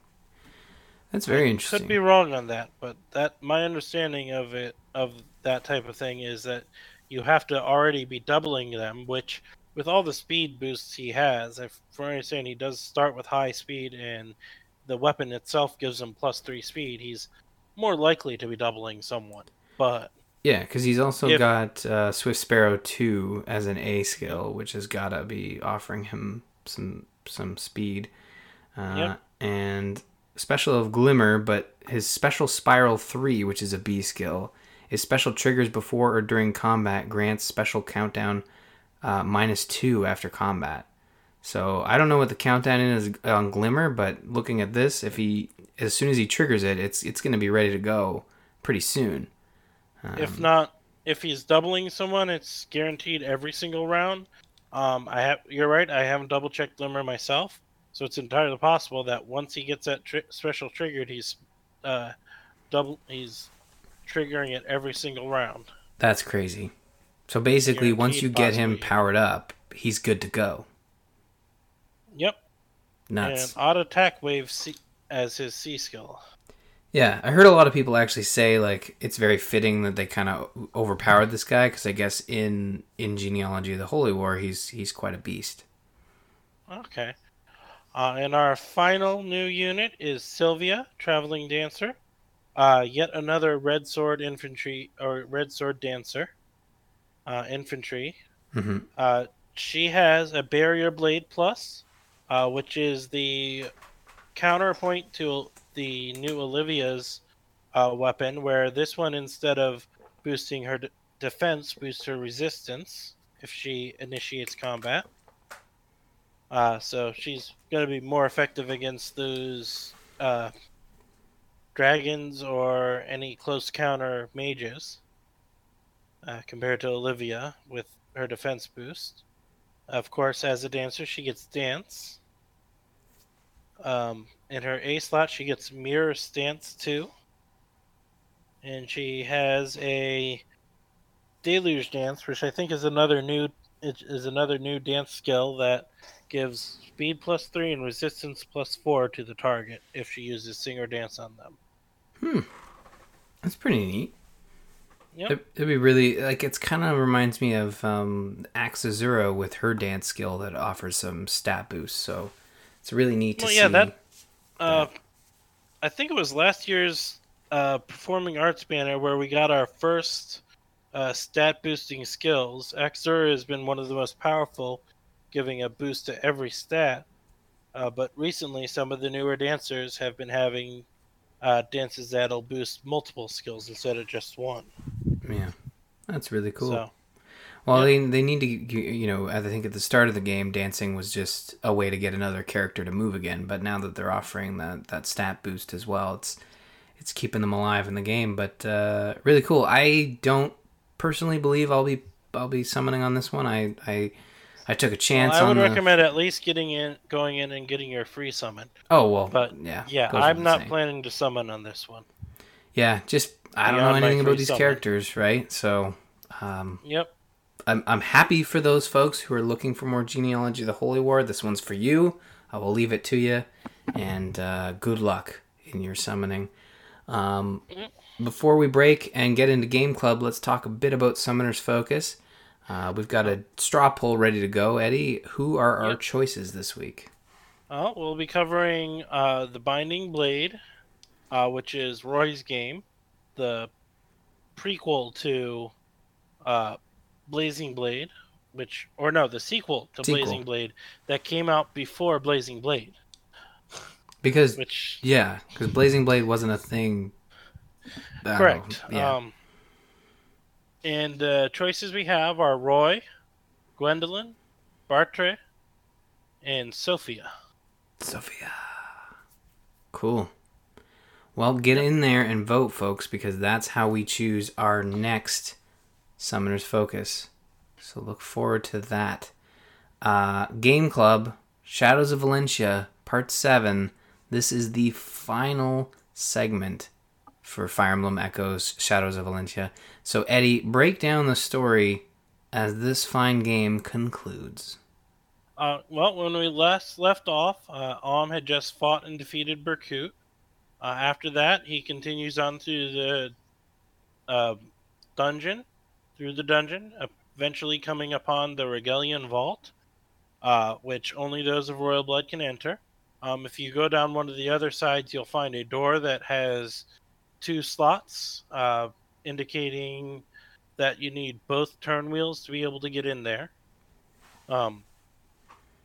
A: That's very interesting.
B: Could be wrong on that, but that my understanding of it of that type of thing is that you have to already be doubling them, which with all the speed boosts he has, if I understand he does start with high speed and the weapon itself gives him plus three speed, he's more likely to be doubling someone. But
A: Yeah, because he's also
B: If-
A: got uh, Swift Sparrow two as an A skill, which has got to be offering him some some speed. Uh,
B: Yep.
A: And special of Glimmer, but his special Spiral three, which is a B skill, his special triggers before or during combat grants special countdown uh, minus two after combat. So I don't know what the countdown is on Glimmer, but looking at this, if he as soon as he triggers it, it's it's going to be ready to go pretty soon.
B: if not, if he's doubling someone, it's guaranteed every single round. Um, I have. You're right. I haven't double checked Glimmer myself, so it's entirely possible that once he gets that tri- special triggered, he's uh, double. He's triggering it every single round.
A: That's crazy. So basically, once you
B: Guaranteed
A: get him
B: possibly.
A: powered up, he's good to go.
B: Yep.
A: Nuts.
B: And Odd Attack Wave C- as his C skill.
A: Yeah, I heard a lot of people actually say like it's very fitting that they kind of overpowered this guy because I guess in in genealogy of the Holy War, he's he's quite a beast.
B: Okay. Uh, and our final new unit is Sylvia, Traveling Dancer. Uh, yet another Red Sword Infantry or Red Sword Dancer. Uh, infantry.
A: hmm
B: Uh, she has a Barrier Blade Plus, uh, which is the counterpoint to the new Olivia's uh, weapon, where this one, instead of boosting her d- defense, boosts her resistance if she initiates combat. Uh, so she's going to be more effective against those uh, dragons or any close counter mages uh, compared to Olivia with her defense boost. Of course, as a dancer, she gets dance. Um, in her A slot, she gets mirror stance too. And she has a deluge dance, which I think is another new is is another new dance skill that gives speed plus three and resistance plus four to the target if she uses sing or dance on them.
A: Hmm, that's pretty neat.
B: Yep.
A: It, it'd be really like it's kind of reminds me of um, Azura with her dance skill that offers some stat boost. So it's really neat to
B: Well,
A: see.
B: yeah, that- Uh, I think it was last year's uh, performing arts banner where we got our first uh, stat boosting skills. Azura has been one of the most powerful, giving a boost to every stat. Uh, but recently, some of the newer dancers have been having uh, dances that'll boost multiple skills instead of just one.
A: yeah, that's really cool.
B: So,
A: Well, they they need to you know I think at the start of the game, dancing was just a way to get another character to move again. But now that they're offering that that stat boost as well, it's it's keeping them alive in the game. But uh, really cool. I don't personally believe I'll be I'll be summoning on this one. I I I took a chance
B: I would
A: the.
B: recommend at least getting in, going in and getting your free summon.
A: oh well,
B: But
A: yeah,
B: yeah, I'm not
A: saying.
B: planning to summon on this one.
A: Yeah, just I don't know anything about these
B: summon.
A: characters, right? So um,
B: Yep.
A: I'm, I'm happy for those folks who are looking for more genealogy of the Holy War. This one's for you. I will leave it to you, and uh, good luck in your summoning. Um, before we break and get into Game Club, let's talk a bit about Summoner's Focus. Uh, we've got a straw poll ready to go. Eddie, who are our
B: Yep.
A: choices this week?
B: Oh, we'll be covering uh, the Binding Blade, uh, which is Roy's game, the prequel to uh, Blazing Blade, which or no, the sequel to
A: Sequel.
B: Blazing Blade that came out before Blazing Blade,
A: Because
B: which
A: yeah, because Blazing Blade wasn't a thing.
B: Correct.
A: yeah.
B: Um, and the choices we have are Roy, Gwendolyn, Bartre, and Sophia.
A: Sophia. Cool. Well, get in there and vote, folks, because that's how we choose our next Summoner's Focus. So look forward to that. Uh, Game Club, Shadows of Valencia, Part 7. This is the final segment for Fire Emblem Echoes Shadows of Valencia. So, Eddie, break down the story as this fine game concludes.
B: Uh, well, when we last left off, uh, Alm had just fought and defeated Berkut. Uh, after that, he continues on through the uh, dungeon, through the dungeon, eventually coming upon the Rigelian Vault, uh, which only those of royal blood can enter. Um, if you go down one of the other sides, you'll find a door that has two slots, uh, indicating that you need both turn wheels to be able to get in there. Um,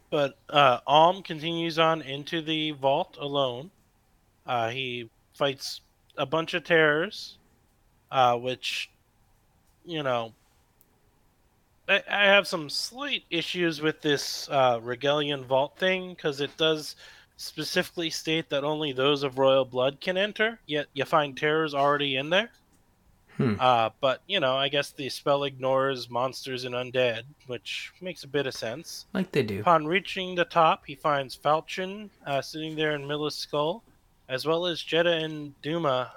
B: but uh, Alm continues on into the vault alone. Uh, he fights a bunch of terrors, uh, which, you know, I, I have some slight issues with this uh, Rigelian Vault thing because it does specifically state that only those of royal blood can enter, yet you find terrors already in there.
A: Hmm.
B: Uh, but, you know, I guess the spell ignores monsters and undead, which makes a bit of sense.
A: Like they do.
B: Upon reaching the top, he finds Falchion uh, sitting there in Mila's skull, as well as Jeddah and Duma,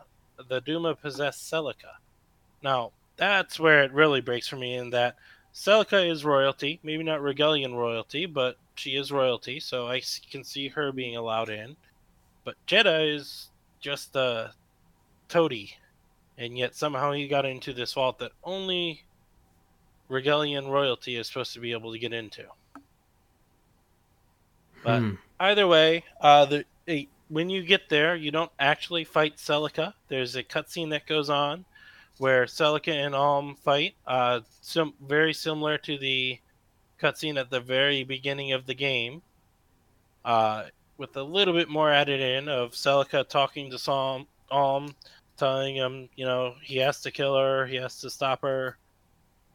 B: the Duma possessed Celica. Now, that's where it really breaks for me in that Celica is royalty, maybe not Rigelian royalty, but she is royalty, so I can see her being allowed in. But Jeddah is just a toady, and yet somehow he got into this vault that only Rigelian royalty is supposed to be able to get into. But
A: Hmm.
B: either way, uh, the when you get there, you don't actually fight Celica. There's a cutscene that goes on where Celica and Alm fight. Uh, some very similar to the cutscene at the very beginning of the game, uh, with a little bit more added in of Celica talking to Psalm, Alm, telling him, you know, he has to kill her, he has to stop her.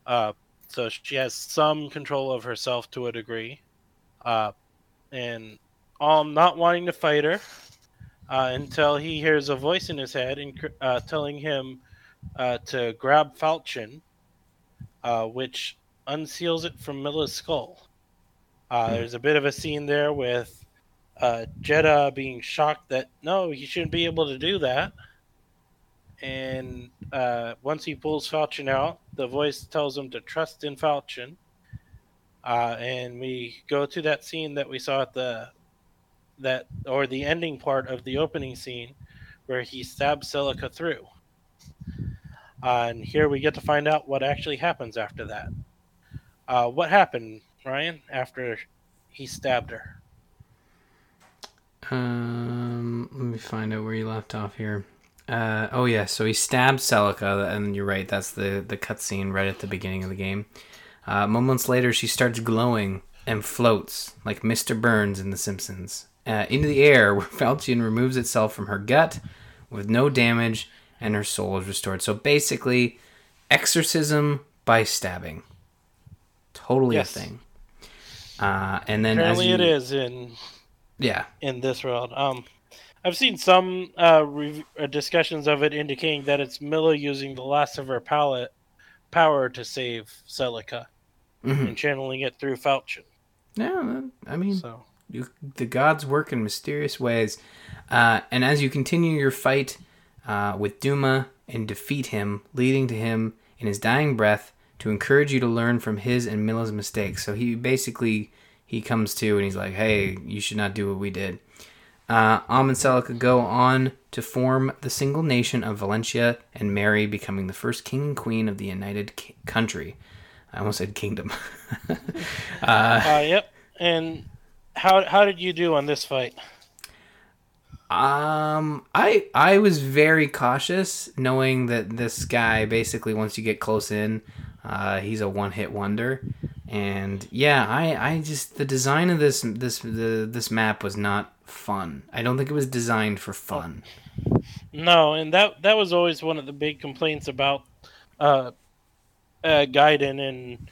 B: Uh, so she has some control of herself to a degree. Uh, and Alm not wanting to fight her uh, until he hears a voice in his head and uh, telling him uh, to grab Falchion, uh, which unseals it from Mila's skull. Uh,
A: Hmm.
B: There's a bit of a scene there with uh, Jeddah being shocked that no, he shouldn't be able to do that. And uh, once he pulls Falchion out, the voice tells him to trust in Falchion. Uh, and we go to that scene that we saw at the that or the ending part of the opening scene where he stabs Celica through. Uh, and here we get to find out what actually happens after that. Uh, what happened, Ryan, after he stabbed her?
A: Um, let me find out where you left off here. Uh, oh yeah, so he stabbed Celica, and you're right. That's the the cutscene right at the beginning of the game. Uh, moments later, she starts glowing and floats like Mr. Burns in The Simpsons uh, into the air, where Falchion removes itself from her gut with no damage, and her soul is restored. So basically, exorcism by stabbing. Totally
B: Yes.
A: a thing. Uh, and then
B: Apparently,
A: as you,
B: is in
A: Yeah,
B: in this world. Um, I've seen some uh, rev- uh, discussions of it indicating that it's Mila using the last of her palette power to save Celica
A: Mhm.
B: and channeling it through Falchion.
A: yeah. I mean,
B: So
A: You, the gods work in mysterious ways. Uh, and as you continue your fight uh, with Duma and defeat him, leading to him in his dying breath to encourage you to learn from his and Mila's mistakes. So he basically he comes to and he's like, "Hey, you should not do what we did." Uh, and Celica go on to form the single nation of Valencia and marry, becoming the first king and queen of the United Ki- Country. I almost said kingdom.
B: Uh, yep. And how how did you do on this fight?
A: Um, I I was very cautious, knowing that this guy basically once you get close in, uh, he's a one hit wonder, and yeah, I I just the design of this this the this map was not fun. I don't think it was designed for fun.
B: No, and that that was always one of the big complaints about uh, uh Gaiden and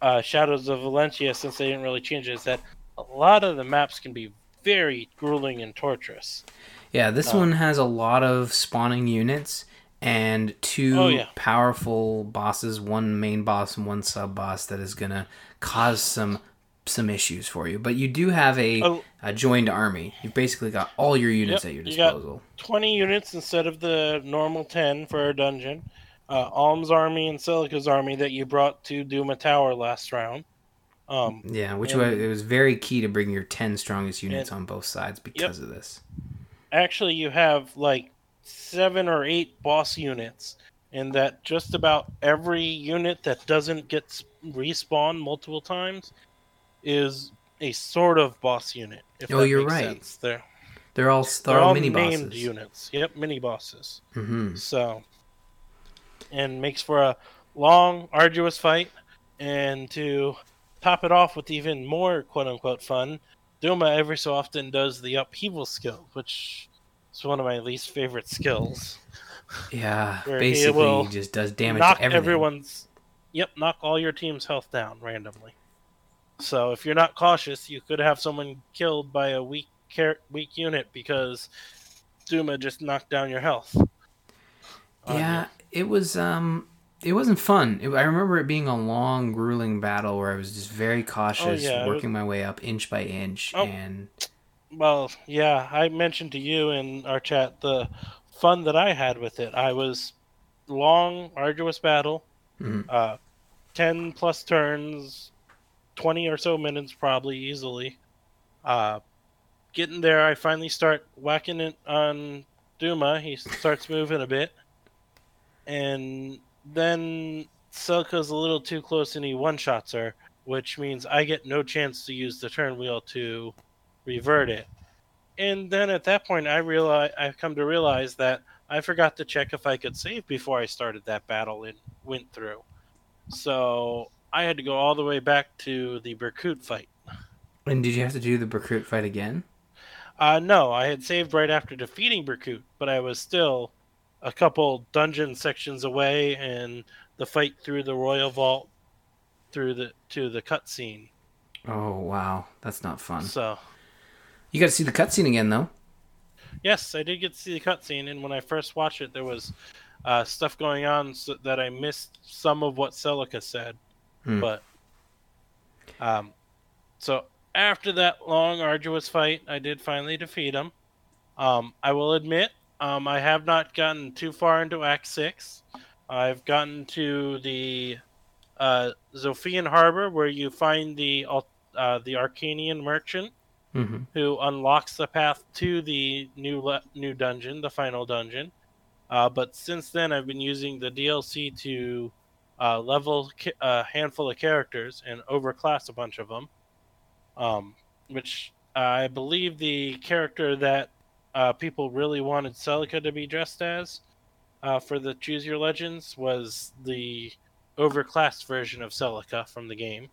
B: uh, Shadows of Valencia since they didn't really change it is that a lot of the maps can be very grueling and torturous.
A: Yeah, this
B: Oh.
A: one has a lot of spawning units and two
B: Oh, yeah.
A: powerful bosses, one main boss and one sub boss that is gonna cause some some issues for you. But you do have a,
B: Oh.
A: a joined army. You've basically got all your units
B: Yep,
A: at your
B: you got-
A: disposal.
B: 20 units instead of the normal 10 for a dungeon. Uh, Alm's army and Celica's army that you brought to Duma Tower last round. Um,
A: Yeah, which
B: And-
A: was it was very key to bring your ten strongest units on both sides because of this.
B: actually, you have like seven or eight boss units, and that just about every unit that doesn't get respawned multiple times is a sort of boss unit. If
A: Oh, you're right.
B: They're,
A: They're all they're,
B: they're
A: all, mini
B: named
A: bosses.
B: units. Yep, mini bosses.
A: hmm
B: So, and makes for a long, arduous fight. And to top it off with even more quote unquote fun, Duma every so often does the upheaval skill, which is one of my least favorite skills.
A: Yeah,
B: he
A: basically he just does damage
B: knock everyone's, yep, knock all your team's health down randomly. So if you're not cautious, you could have someone killed by a weak char- weak unit because Duma just knocked down your health.
A: Yeah,
B: you.
A: it was um it wasn't fun. It, I remember it being a long, grueling battle where I was just very cautious,
B: Oh, yeah, it was-
A: working my way up inch by inch,
B: Oh.
A: and
B: Well, yeah, I mentioned to you in our chat the fun that I had with it. I was long, arduous battle,
A: Mhm.
B: uh, ten plus turns, twenty or so minutes probably easily. Uh, getting there, I finally start whacking it on Duma. He starts moving a bit, and then Celica's a little too close and he one shots her, which means I get no chance to use the turn wheel to revert it. And then at that point, I realize I've come to realize that I forgot to check if I could save before I started that battle and went through. So I had to go all the way back to the Berkut fight.
A: and did you have to do the Berkut fight again?
B: Uh, no, I had saved right after defeating Berkut, but I was still a couple dungeon sections away, and the fight through the Royal Vault through the to the cutscene.
A: Oh wow, that's not fun.
B: So
A: You got to see the cutscene again though.
B: Yes, I did get to see the cutscene, and when I first watched it, there was uh, stuff going on so that I missed some of what Celica said.
A: Hmm.
B: But um, so after that long, arduous fight, I did finally defeat him. Um, I will admit, um, I have not gotten too far into Act Six. I've gotten to the uh, Zofian Harbor, where you find the uh, the Archanean merchant
A: hmm
B: who unlocks the path to the new le- new dungeon, the final dungeon. Uh, but since then, I've been using the DLC to uh, level ca- a handful of characters and overclass a bunch of them. Um, which I believe the character that uh, people really wanted Celica to be dressed as uh, for the Choose Your Legends was the overclassed version of Celica from the game,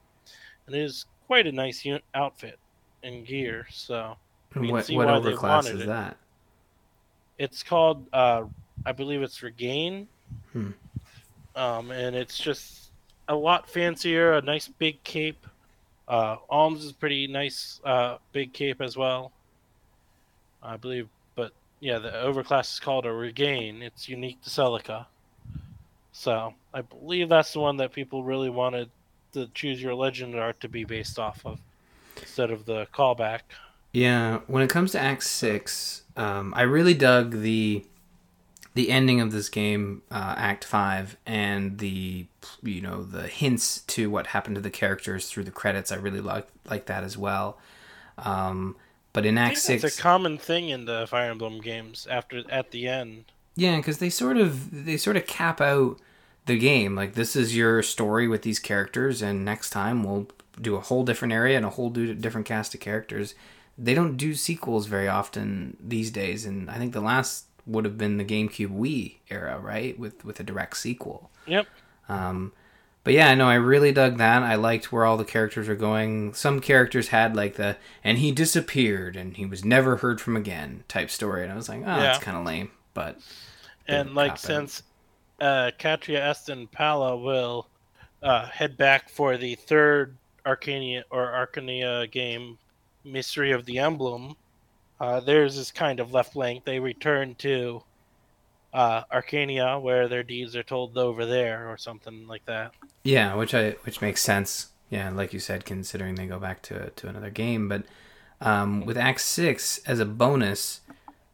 B: and it is quite a nice un- outfit and gear. So can
A: What what overclass is
B: it.
A: that?
B: it's called, uh, I believe it's Rigain,
A: Hmm.
B: um, and it's just a lot fancier. A nice big cape. Uh, Alms is pretty nice, uh, big cape as well. I believe, but yeah, the overclass is called a Rigain. It's unique to Celica. So I believe that's the one that people really wanted the Choose Your Legend art to be based off of, instead of the callback.
A: Yeah, when it comes to Act Six, um, I really dug the the ending of this game, uh, Act Five, and the you know the hints to what happened to the characters through the credits. I really like like that as well. Um, but in Act Six,
B: It's a common thing in the Fire Emblem games. After at the end,
A: Yeah, because they sort of they sort of cap out the game. Like this is your story with these characters, and next time we'll do a whole different area and a whole different cast of characters. They don't do sequels very often these days, and I think the last would have been the GameCube Wii era, right? With with a direct sequel.
B: yep.
A: Um, but yeah, no, I really dug that. I liked where all the characters were going. Some characters had like the and he disappeared and he was never heard from again type story, and I was like, oh, that's kind of lame. But
B: And like since uh, Catria Eston Palla will uh, head back for the third Archanea or Archanea game, Mystery of the Emblem, uh, theirs is kind of left blank. They return to uh, Archanea, where their deeds are told over there, or something like that.
A: Yeah, which I which makes sense. Yeah, like you said, considering they go back to to another game, but um, with Act Six as a bonus,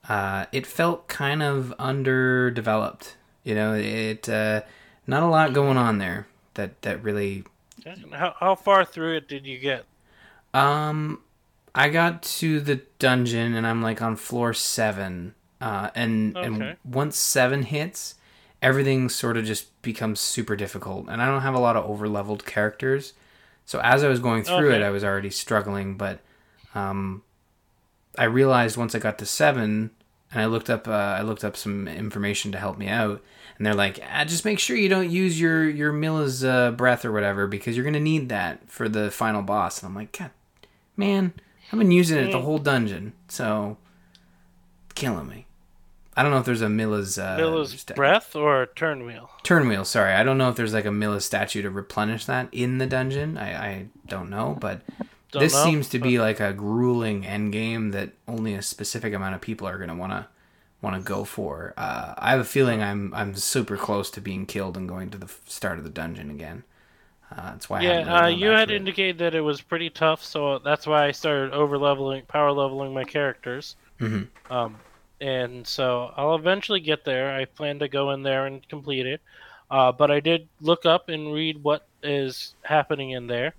A: uh, it felt kind of underdeveloped. You know, it uh, not a lot going on there that that really.
B: How, how far through it did you get?
A: Um, I got to the dungeon and I'm like on floor seven, uh, and
B: Okay.
A: and once seven hits, everything sort of just becomes super difficult, and I don't have a lot of over leveled characters. So as I was going through it, I was already struggling, but um, I realized once I got to seven, and I looked up uh, I looked up some information to help me out, and they're like, ah, just make sure you don't use your your Mila's uh, breath or whatever because you're gonna need that for the final boss. And I'm like, God, man, I've been using it the
B: Mm.
A: whole dungeon, so killing me. I don't know if there's a Mila's uh,
B: Mila's
A: sta-
B: breath or turn wheel?
A: turn wheel. Sorry, I don't know if there's like a Mila statue to replenish that in the dungeon. I, I don't know, but
B: Don't
A: this
B: know,
A: seems to be like a grueling end game that only a specific amount of people are gonna wanna want to go for. Uh, I have a feeling I'm I'm super close to being killed and going to the start of the dungeon again. Uh, that's why. I
B: Yeah,
A: really
B: uh, you had
A: it.
B: indicated that it was pretty tough, so that's why I started over leveling, power leveling my characters.
A: Mhm.
B: Um, and so I'll eventually get there. I plan to go in there and complete it. Uh, but I did look up and read what is happening in there.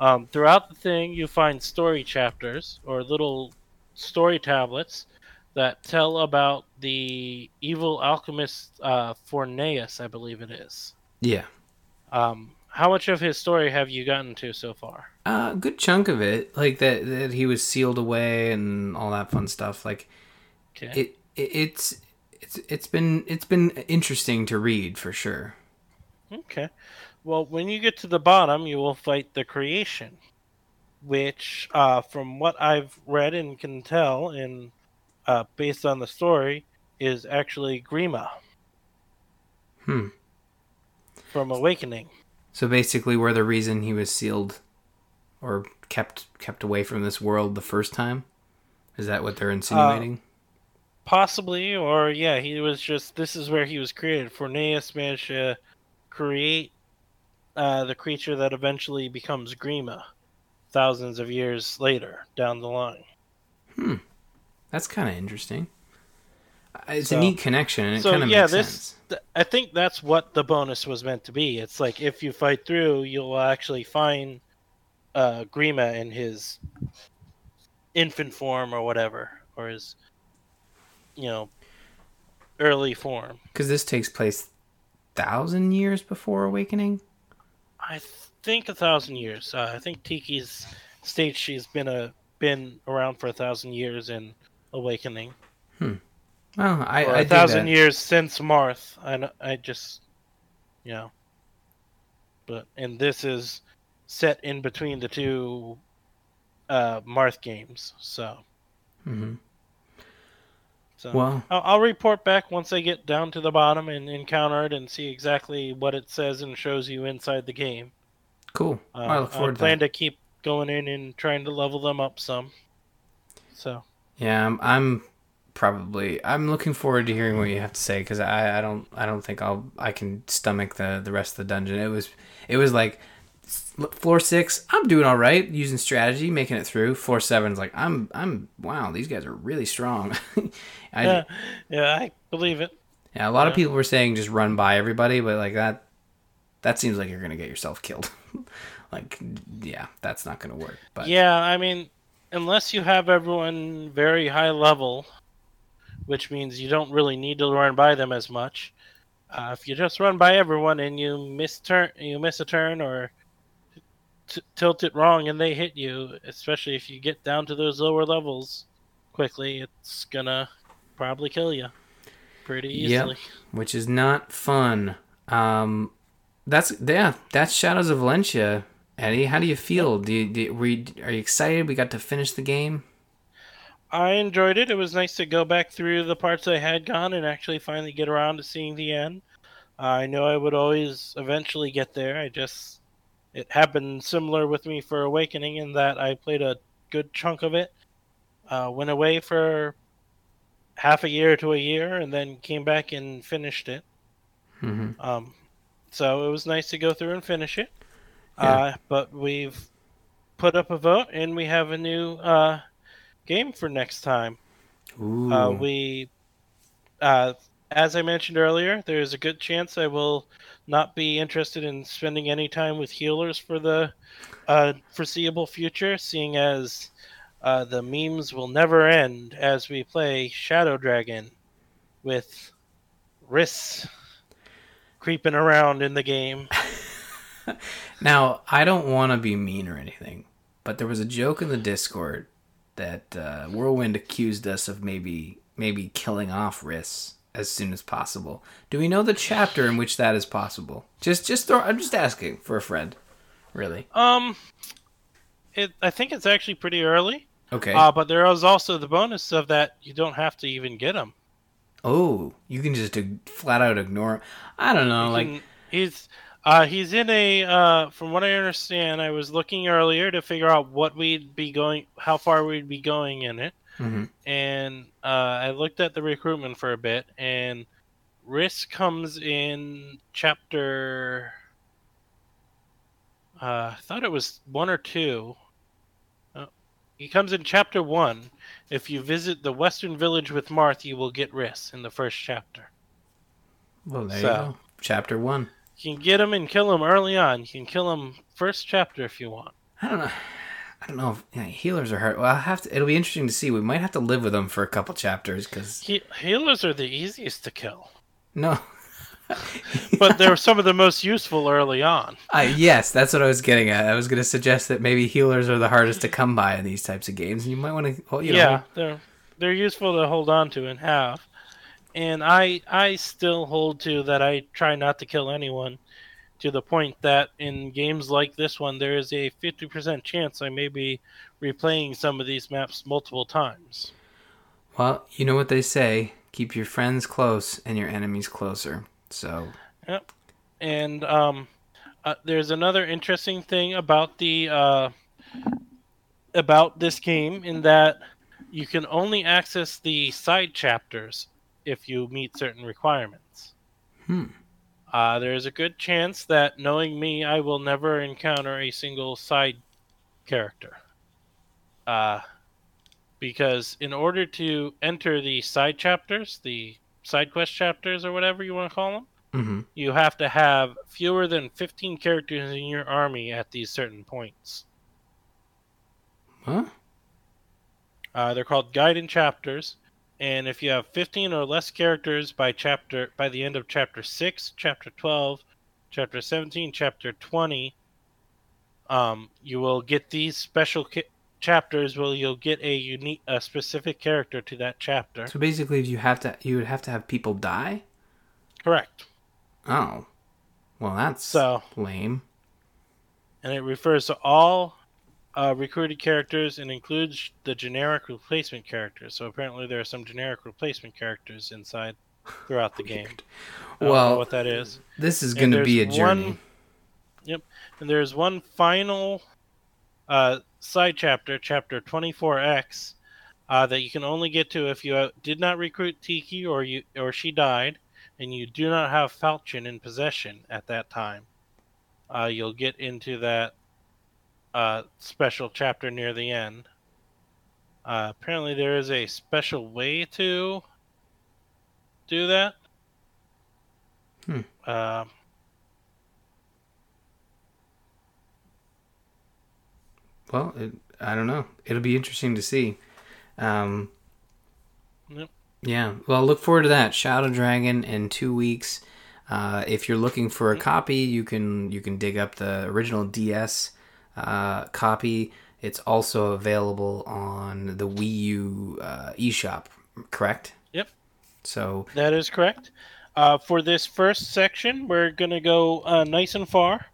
B: Um, throughout the thing, you find story chapters or little story tablets that tell about the evil alchemist uh, Forneus, I believe it is.
A: Yeah.
B: Um, how much of his story have you gotten to so far?
A: Uh, a good chunk of it, like that, that he was sealed away and all that fun stuff. Like
B: Okay.
A: it, it it's it's it's been it's been interesting to read for sure.
B: Okay. Well, when you get to the bottom, you will fight the creation, which, uh, from what I've read and can tell, and uh, based on the story, is actually Grima
A: Hmm.
B: from Awakening.
A: So basically, we're the reason he was sealed or kept kept away from this world the first time. Is that what they're insinuating?
B: Possibly, or yeah, he was just. This is where he was created. Forneus managed to create uh, the creature that eventually becomes Grima, thousands of years later down the line.
A: Hmm, that's kind of interesting. Uh, It's
B: So-
A: a neat connection, and it
B: so,
A: kind of
B: yeah,
A: makes
B: this-
A: sense.
B: Th- I think that's what the bonus was meant to be. It's like if you fight through, you'll actually find uh, Grima in his infant form or whatever, or his, you know, early form.
A: Because this takes place thousand years before Awakening.
B: I think a thousand years. Uh, I think Tiki's states she's been a been around for a thousand years in Awakening,
A: Well, I,
B: a thousand years since Marth. I I just, you know, but and this is set in between the two uh, Marth games. So,
A: Mhm.
B: So
A: Well,
B: I'll, I'll report back once I get down to the bottom and encounter it and see exactly what it says and shows you inside the game.
A: cool.
B: Uh,
A: I look forward to
B: plan
A: that.
B: to keep going in and trying to level them up some. So
A: Yeah, I'm, I'm probably I'm looking forward to hearing what you have to say because I, I don't I don't think I'll I can stomach the the rest of the dungeon. It was it was like floor six. I'm doing all right using strategy, making it through. Floor seven's like I'm I'm wow these guys are really strong. I,
B: yeah, yeah, I believe it.
A: Yeah, a lot of people were saying just run by everybody, but like that, that seems like you're gonna get yourself killed. like, yeah, that's not gonna work. But
B: Yeah, I mean, unless you have everyone very high level, which means you don't really need to run by them as much. Uh, if you just run by everyone and you miss turn, you miss a turn or t- tilt it wrong and they hit you, especially if you get down to those lower levels quickly, it's gonna probably kill you pretty
A: Yep.
B: easily.
A: which is not fun. Um, that's yeah, that's Shadows of Valencia. Eddie, how do you feel? Do you, do you, were are you excited? We got to finish the game.
B: I enjoyed it. It was nice to go back through the parts I had gone and actually finally get around to seeing the end. I know I would always eventually get there. I just it happened similar with me for Awakening in that I played a good chunk of it, uh, went away for half a year to a year, and then came back and finished it.
A: hmm
B: Um, so it was nice to go through and finish it.
A: Yeah.
B: Uh, but we've put up a vote and we have a new uh, game for next time.
A: Ooh,
B: Uh, we, uh, as I mentioned earlier, there's a good chance I will not be interested in spending any time with healers for the uh, foreseeable future, seeing as uh, the memes will never end as we play Shadow Dragon with Wrys creeping around in the game.
A: Now, I don't want to be mean or anything, but there was a joke in the Discord that uh, Whirlwind accused us of maybe maybe killing off Wrys as soon as possible. Do we know the chapter in which that is possible? Just just throw, I'm just asking for a friend. Really?
B: Um, it I think it's actually pretty early.
A: Okay.
B: Uh, but there is also the bonus of that you don't have to even get them.
A: oh, you can just flat out ignore. Him. I don't know, like
B: can- he's uh, he's in a uh, from what I understand. I was looking earlier to figure out what we'd be going, how far we'd be going in it,
A: mhm.
B: and uh, I looked at the recruitment for a bit, and Wrys comes in chapter. Uh, I thought it was one or two. Uh, he comes in chapter one. If you visit the Western Village with Marth, you will get Wrys in the first chapter.
A: well, there you go. Chapter one.
B: You can get him and kill him early on. You can kill him first chapter if you want.
A: I don't know. I don't know if yeah, healers are hard. Well, I'll have to. It'll be interesting to see. We might have to live with them for a couple chapters because
B: He- healers are the easiest to kill,
A: no.
B: but they're some of the most useful early on.
A: Uh, yes, that's what I was getting at. I was going to suggest that maybe healers are the hardest to come by in these types of games, and you might want to, well, you know,
B: yeah, they're they're useful to hold on to and have. And I I still hold to that. I try not to kill anyone, to the point that in games like this one, there is a fifty percent chance I may be replaying some of these maps multiple times.
A: well, you know what they say: keep your friends close and your enemies closer. So, Yep.
B: And um, uh, there's another interesting thing about the uh, about this game in that you can only access the side chapters if you meet certain requirements.
A: Hmm.
B: Uh, there is a good chance that, knowing me, I will never encounter a single side character. Uh, because in order to enter the side chapters, the side quest chapters, or whatever you want to call them,
A: hmm
B: you have to have fewer than 15 characters in your army at these certain points.
A: huh?
B: Uh, they're called Gaiden chapters, and if you have 15 or less characters by chapter by the end of chapter 6, chapter 12, chapter 17, chapter 20, um, you will get these special ca- chapters where you'll get a unique a specific character to that chapter.
A: So basically, you have to, you would have to have people die.
B: Correct.
A: Oh, well, that's
B: So,
A: lame.
B: and it refers to all uh, recruited characters and includes the generic replacement characters. So apparently there are some generic replacement characters inside throughout the game. I don't know
A: Well,
B: what that is.
A: This is going to be a journey.
B: one- Yep. And there's one final uh, side chapter, chapter 24X, uh, that you can only get to if you uh, did not recruit Tiki or you or she died, and you do not have Falchion in possession at that time. Uh, you'll get into that uh, special chapter near the end. Uh, apparently, there is a special way to do that.
A: Hmm.
B: Uh,
A: Well, it, I don't know. It'll be interesting to see. Um,
B: Yep.
A: Yeah. Well, look forward to that Shadow Dragon in two weeks. Uh, if you're looking for a copy, you can you can dig up the original DS uh, copy. It's also available on the Wii U uh, eShop. Correct.
B: Yep.
A: So
B: that is correct. Uh, for this first section, we're going to go uh, nice and far,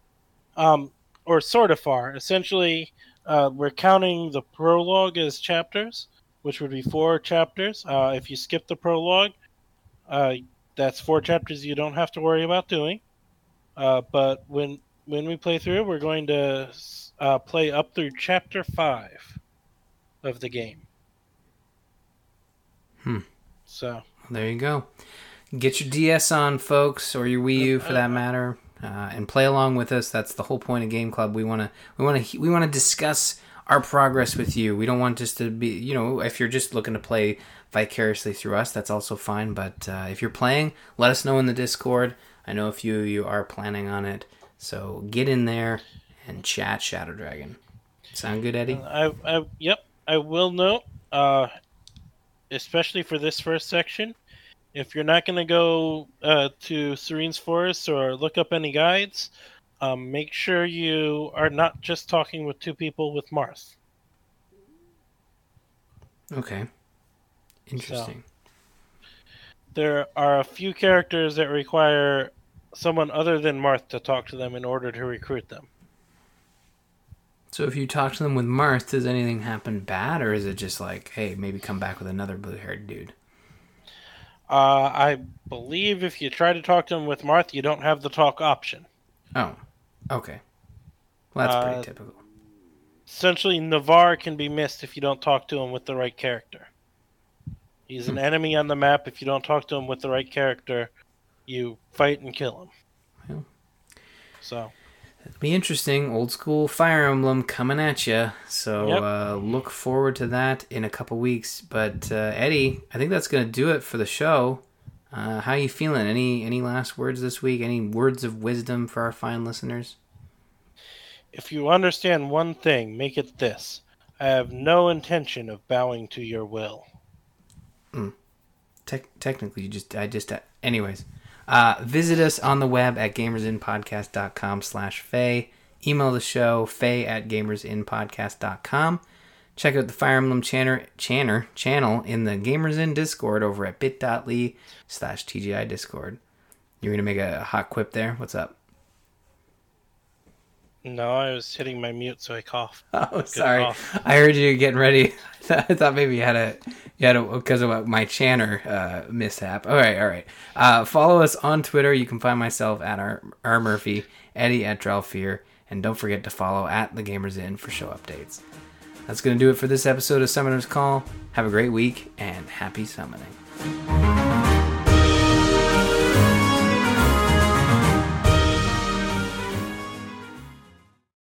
B: um, or sort of far. Essentially, uh, we're counting the prologue as chapters, which would be four chapters. Uh, if you skip the prologue, uh, that's four chapters you don't have to worry about doing. Uh, but when when we play through, we're going to uh, play up through chapter five of the game.
A: Hmm.
B: So
A: there you go. Get your DS on, folks, or your Wii U for that matter, uh, and play along with us. That's the whole point of Game Club. We want to we want to we want to discuss our progress with you. We don't want just to be, you know, if you're just looking to play vicariously through us, that's also fine. But uh, if you're playing, let us know in the Discord. I know a few of you are planning on it, so get in there and chat Shadow Dragon. Sound good, Eddie?
B: I, I yep. I will note, uh, especially for this first section, if you're not going to go uh, to Serenes Forest or look up any guides, um, make sure you are not just talking with two people with Marth.
A: Okay. Interesting.
B: So, there are a few characters that require someone other than Marth to talk to them in order to recruit them.
A: So if you talk to them with Marth, does anything happen bad, or is it just like, hey, maybe come back with another blue-haired dude?
B: Uh, I believe if you try to talk to them with Marth, you don't have the talk option.
A: Oh, okay. Well, that's pretty
B: Uh,
A: typical.
B: Essentially, Navarre can be missed if you don't talk to him with the right character. He's an enemy on the map. If you don't talk to him with the right character, you fight and kill him.
A: Well.
B: So,
A: It'll be interesting. Old school Fire Emblem coming at you. So
B: Yep.
A: uh, look forward to that in a couple weeks. But uh, Eddie, I think that's gonna do it for the show. Uh, how you feeling? Any any last words this week? Any words of wisdom for our fine listeners?
B: if you understand one thing, make it this I have no intention of bowing to your will.
A: Tec- technically, you just I just uh, anyways. Uh, visit us on the web at gamersinpodcast.com slash Faye. Email the show, Faye at gamersinpodcast.com. Check out the Fire Emblem Channer, Channer channel in the Gamers Inn Discord over at bit.ly slash TGI Discord. You're going to make a hot quip there? What's up?
B: No, I was hitting my mute, so I coughed.
A: Oh, sorry.
B: off.
A: I heard you getting ready. I thought maybe you had a you had a because of my Channer uh, mishap. All right, all right. Uh, follow us on Twitter. You can find myself at R, R Murphy, Eddie at Drelfear, and don't forget to follow at the Gamers Inn for show updates. That's gonna do it for this episode of Summoner's Call. Have a great week and happy summoning.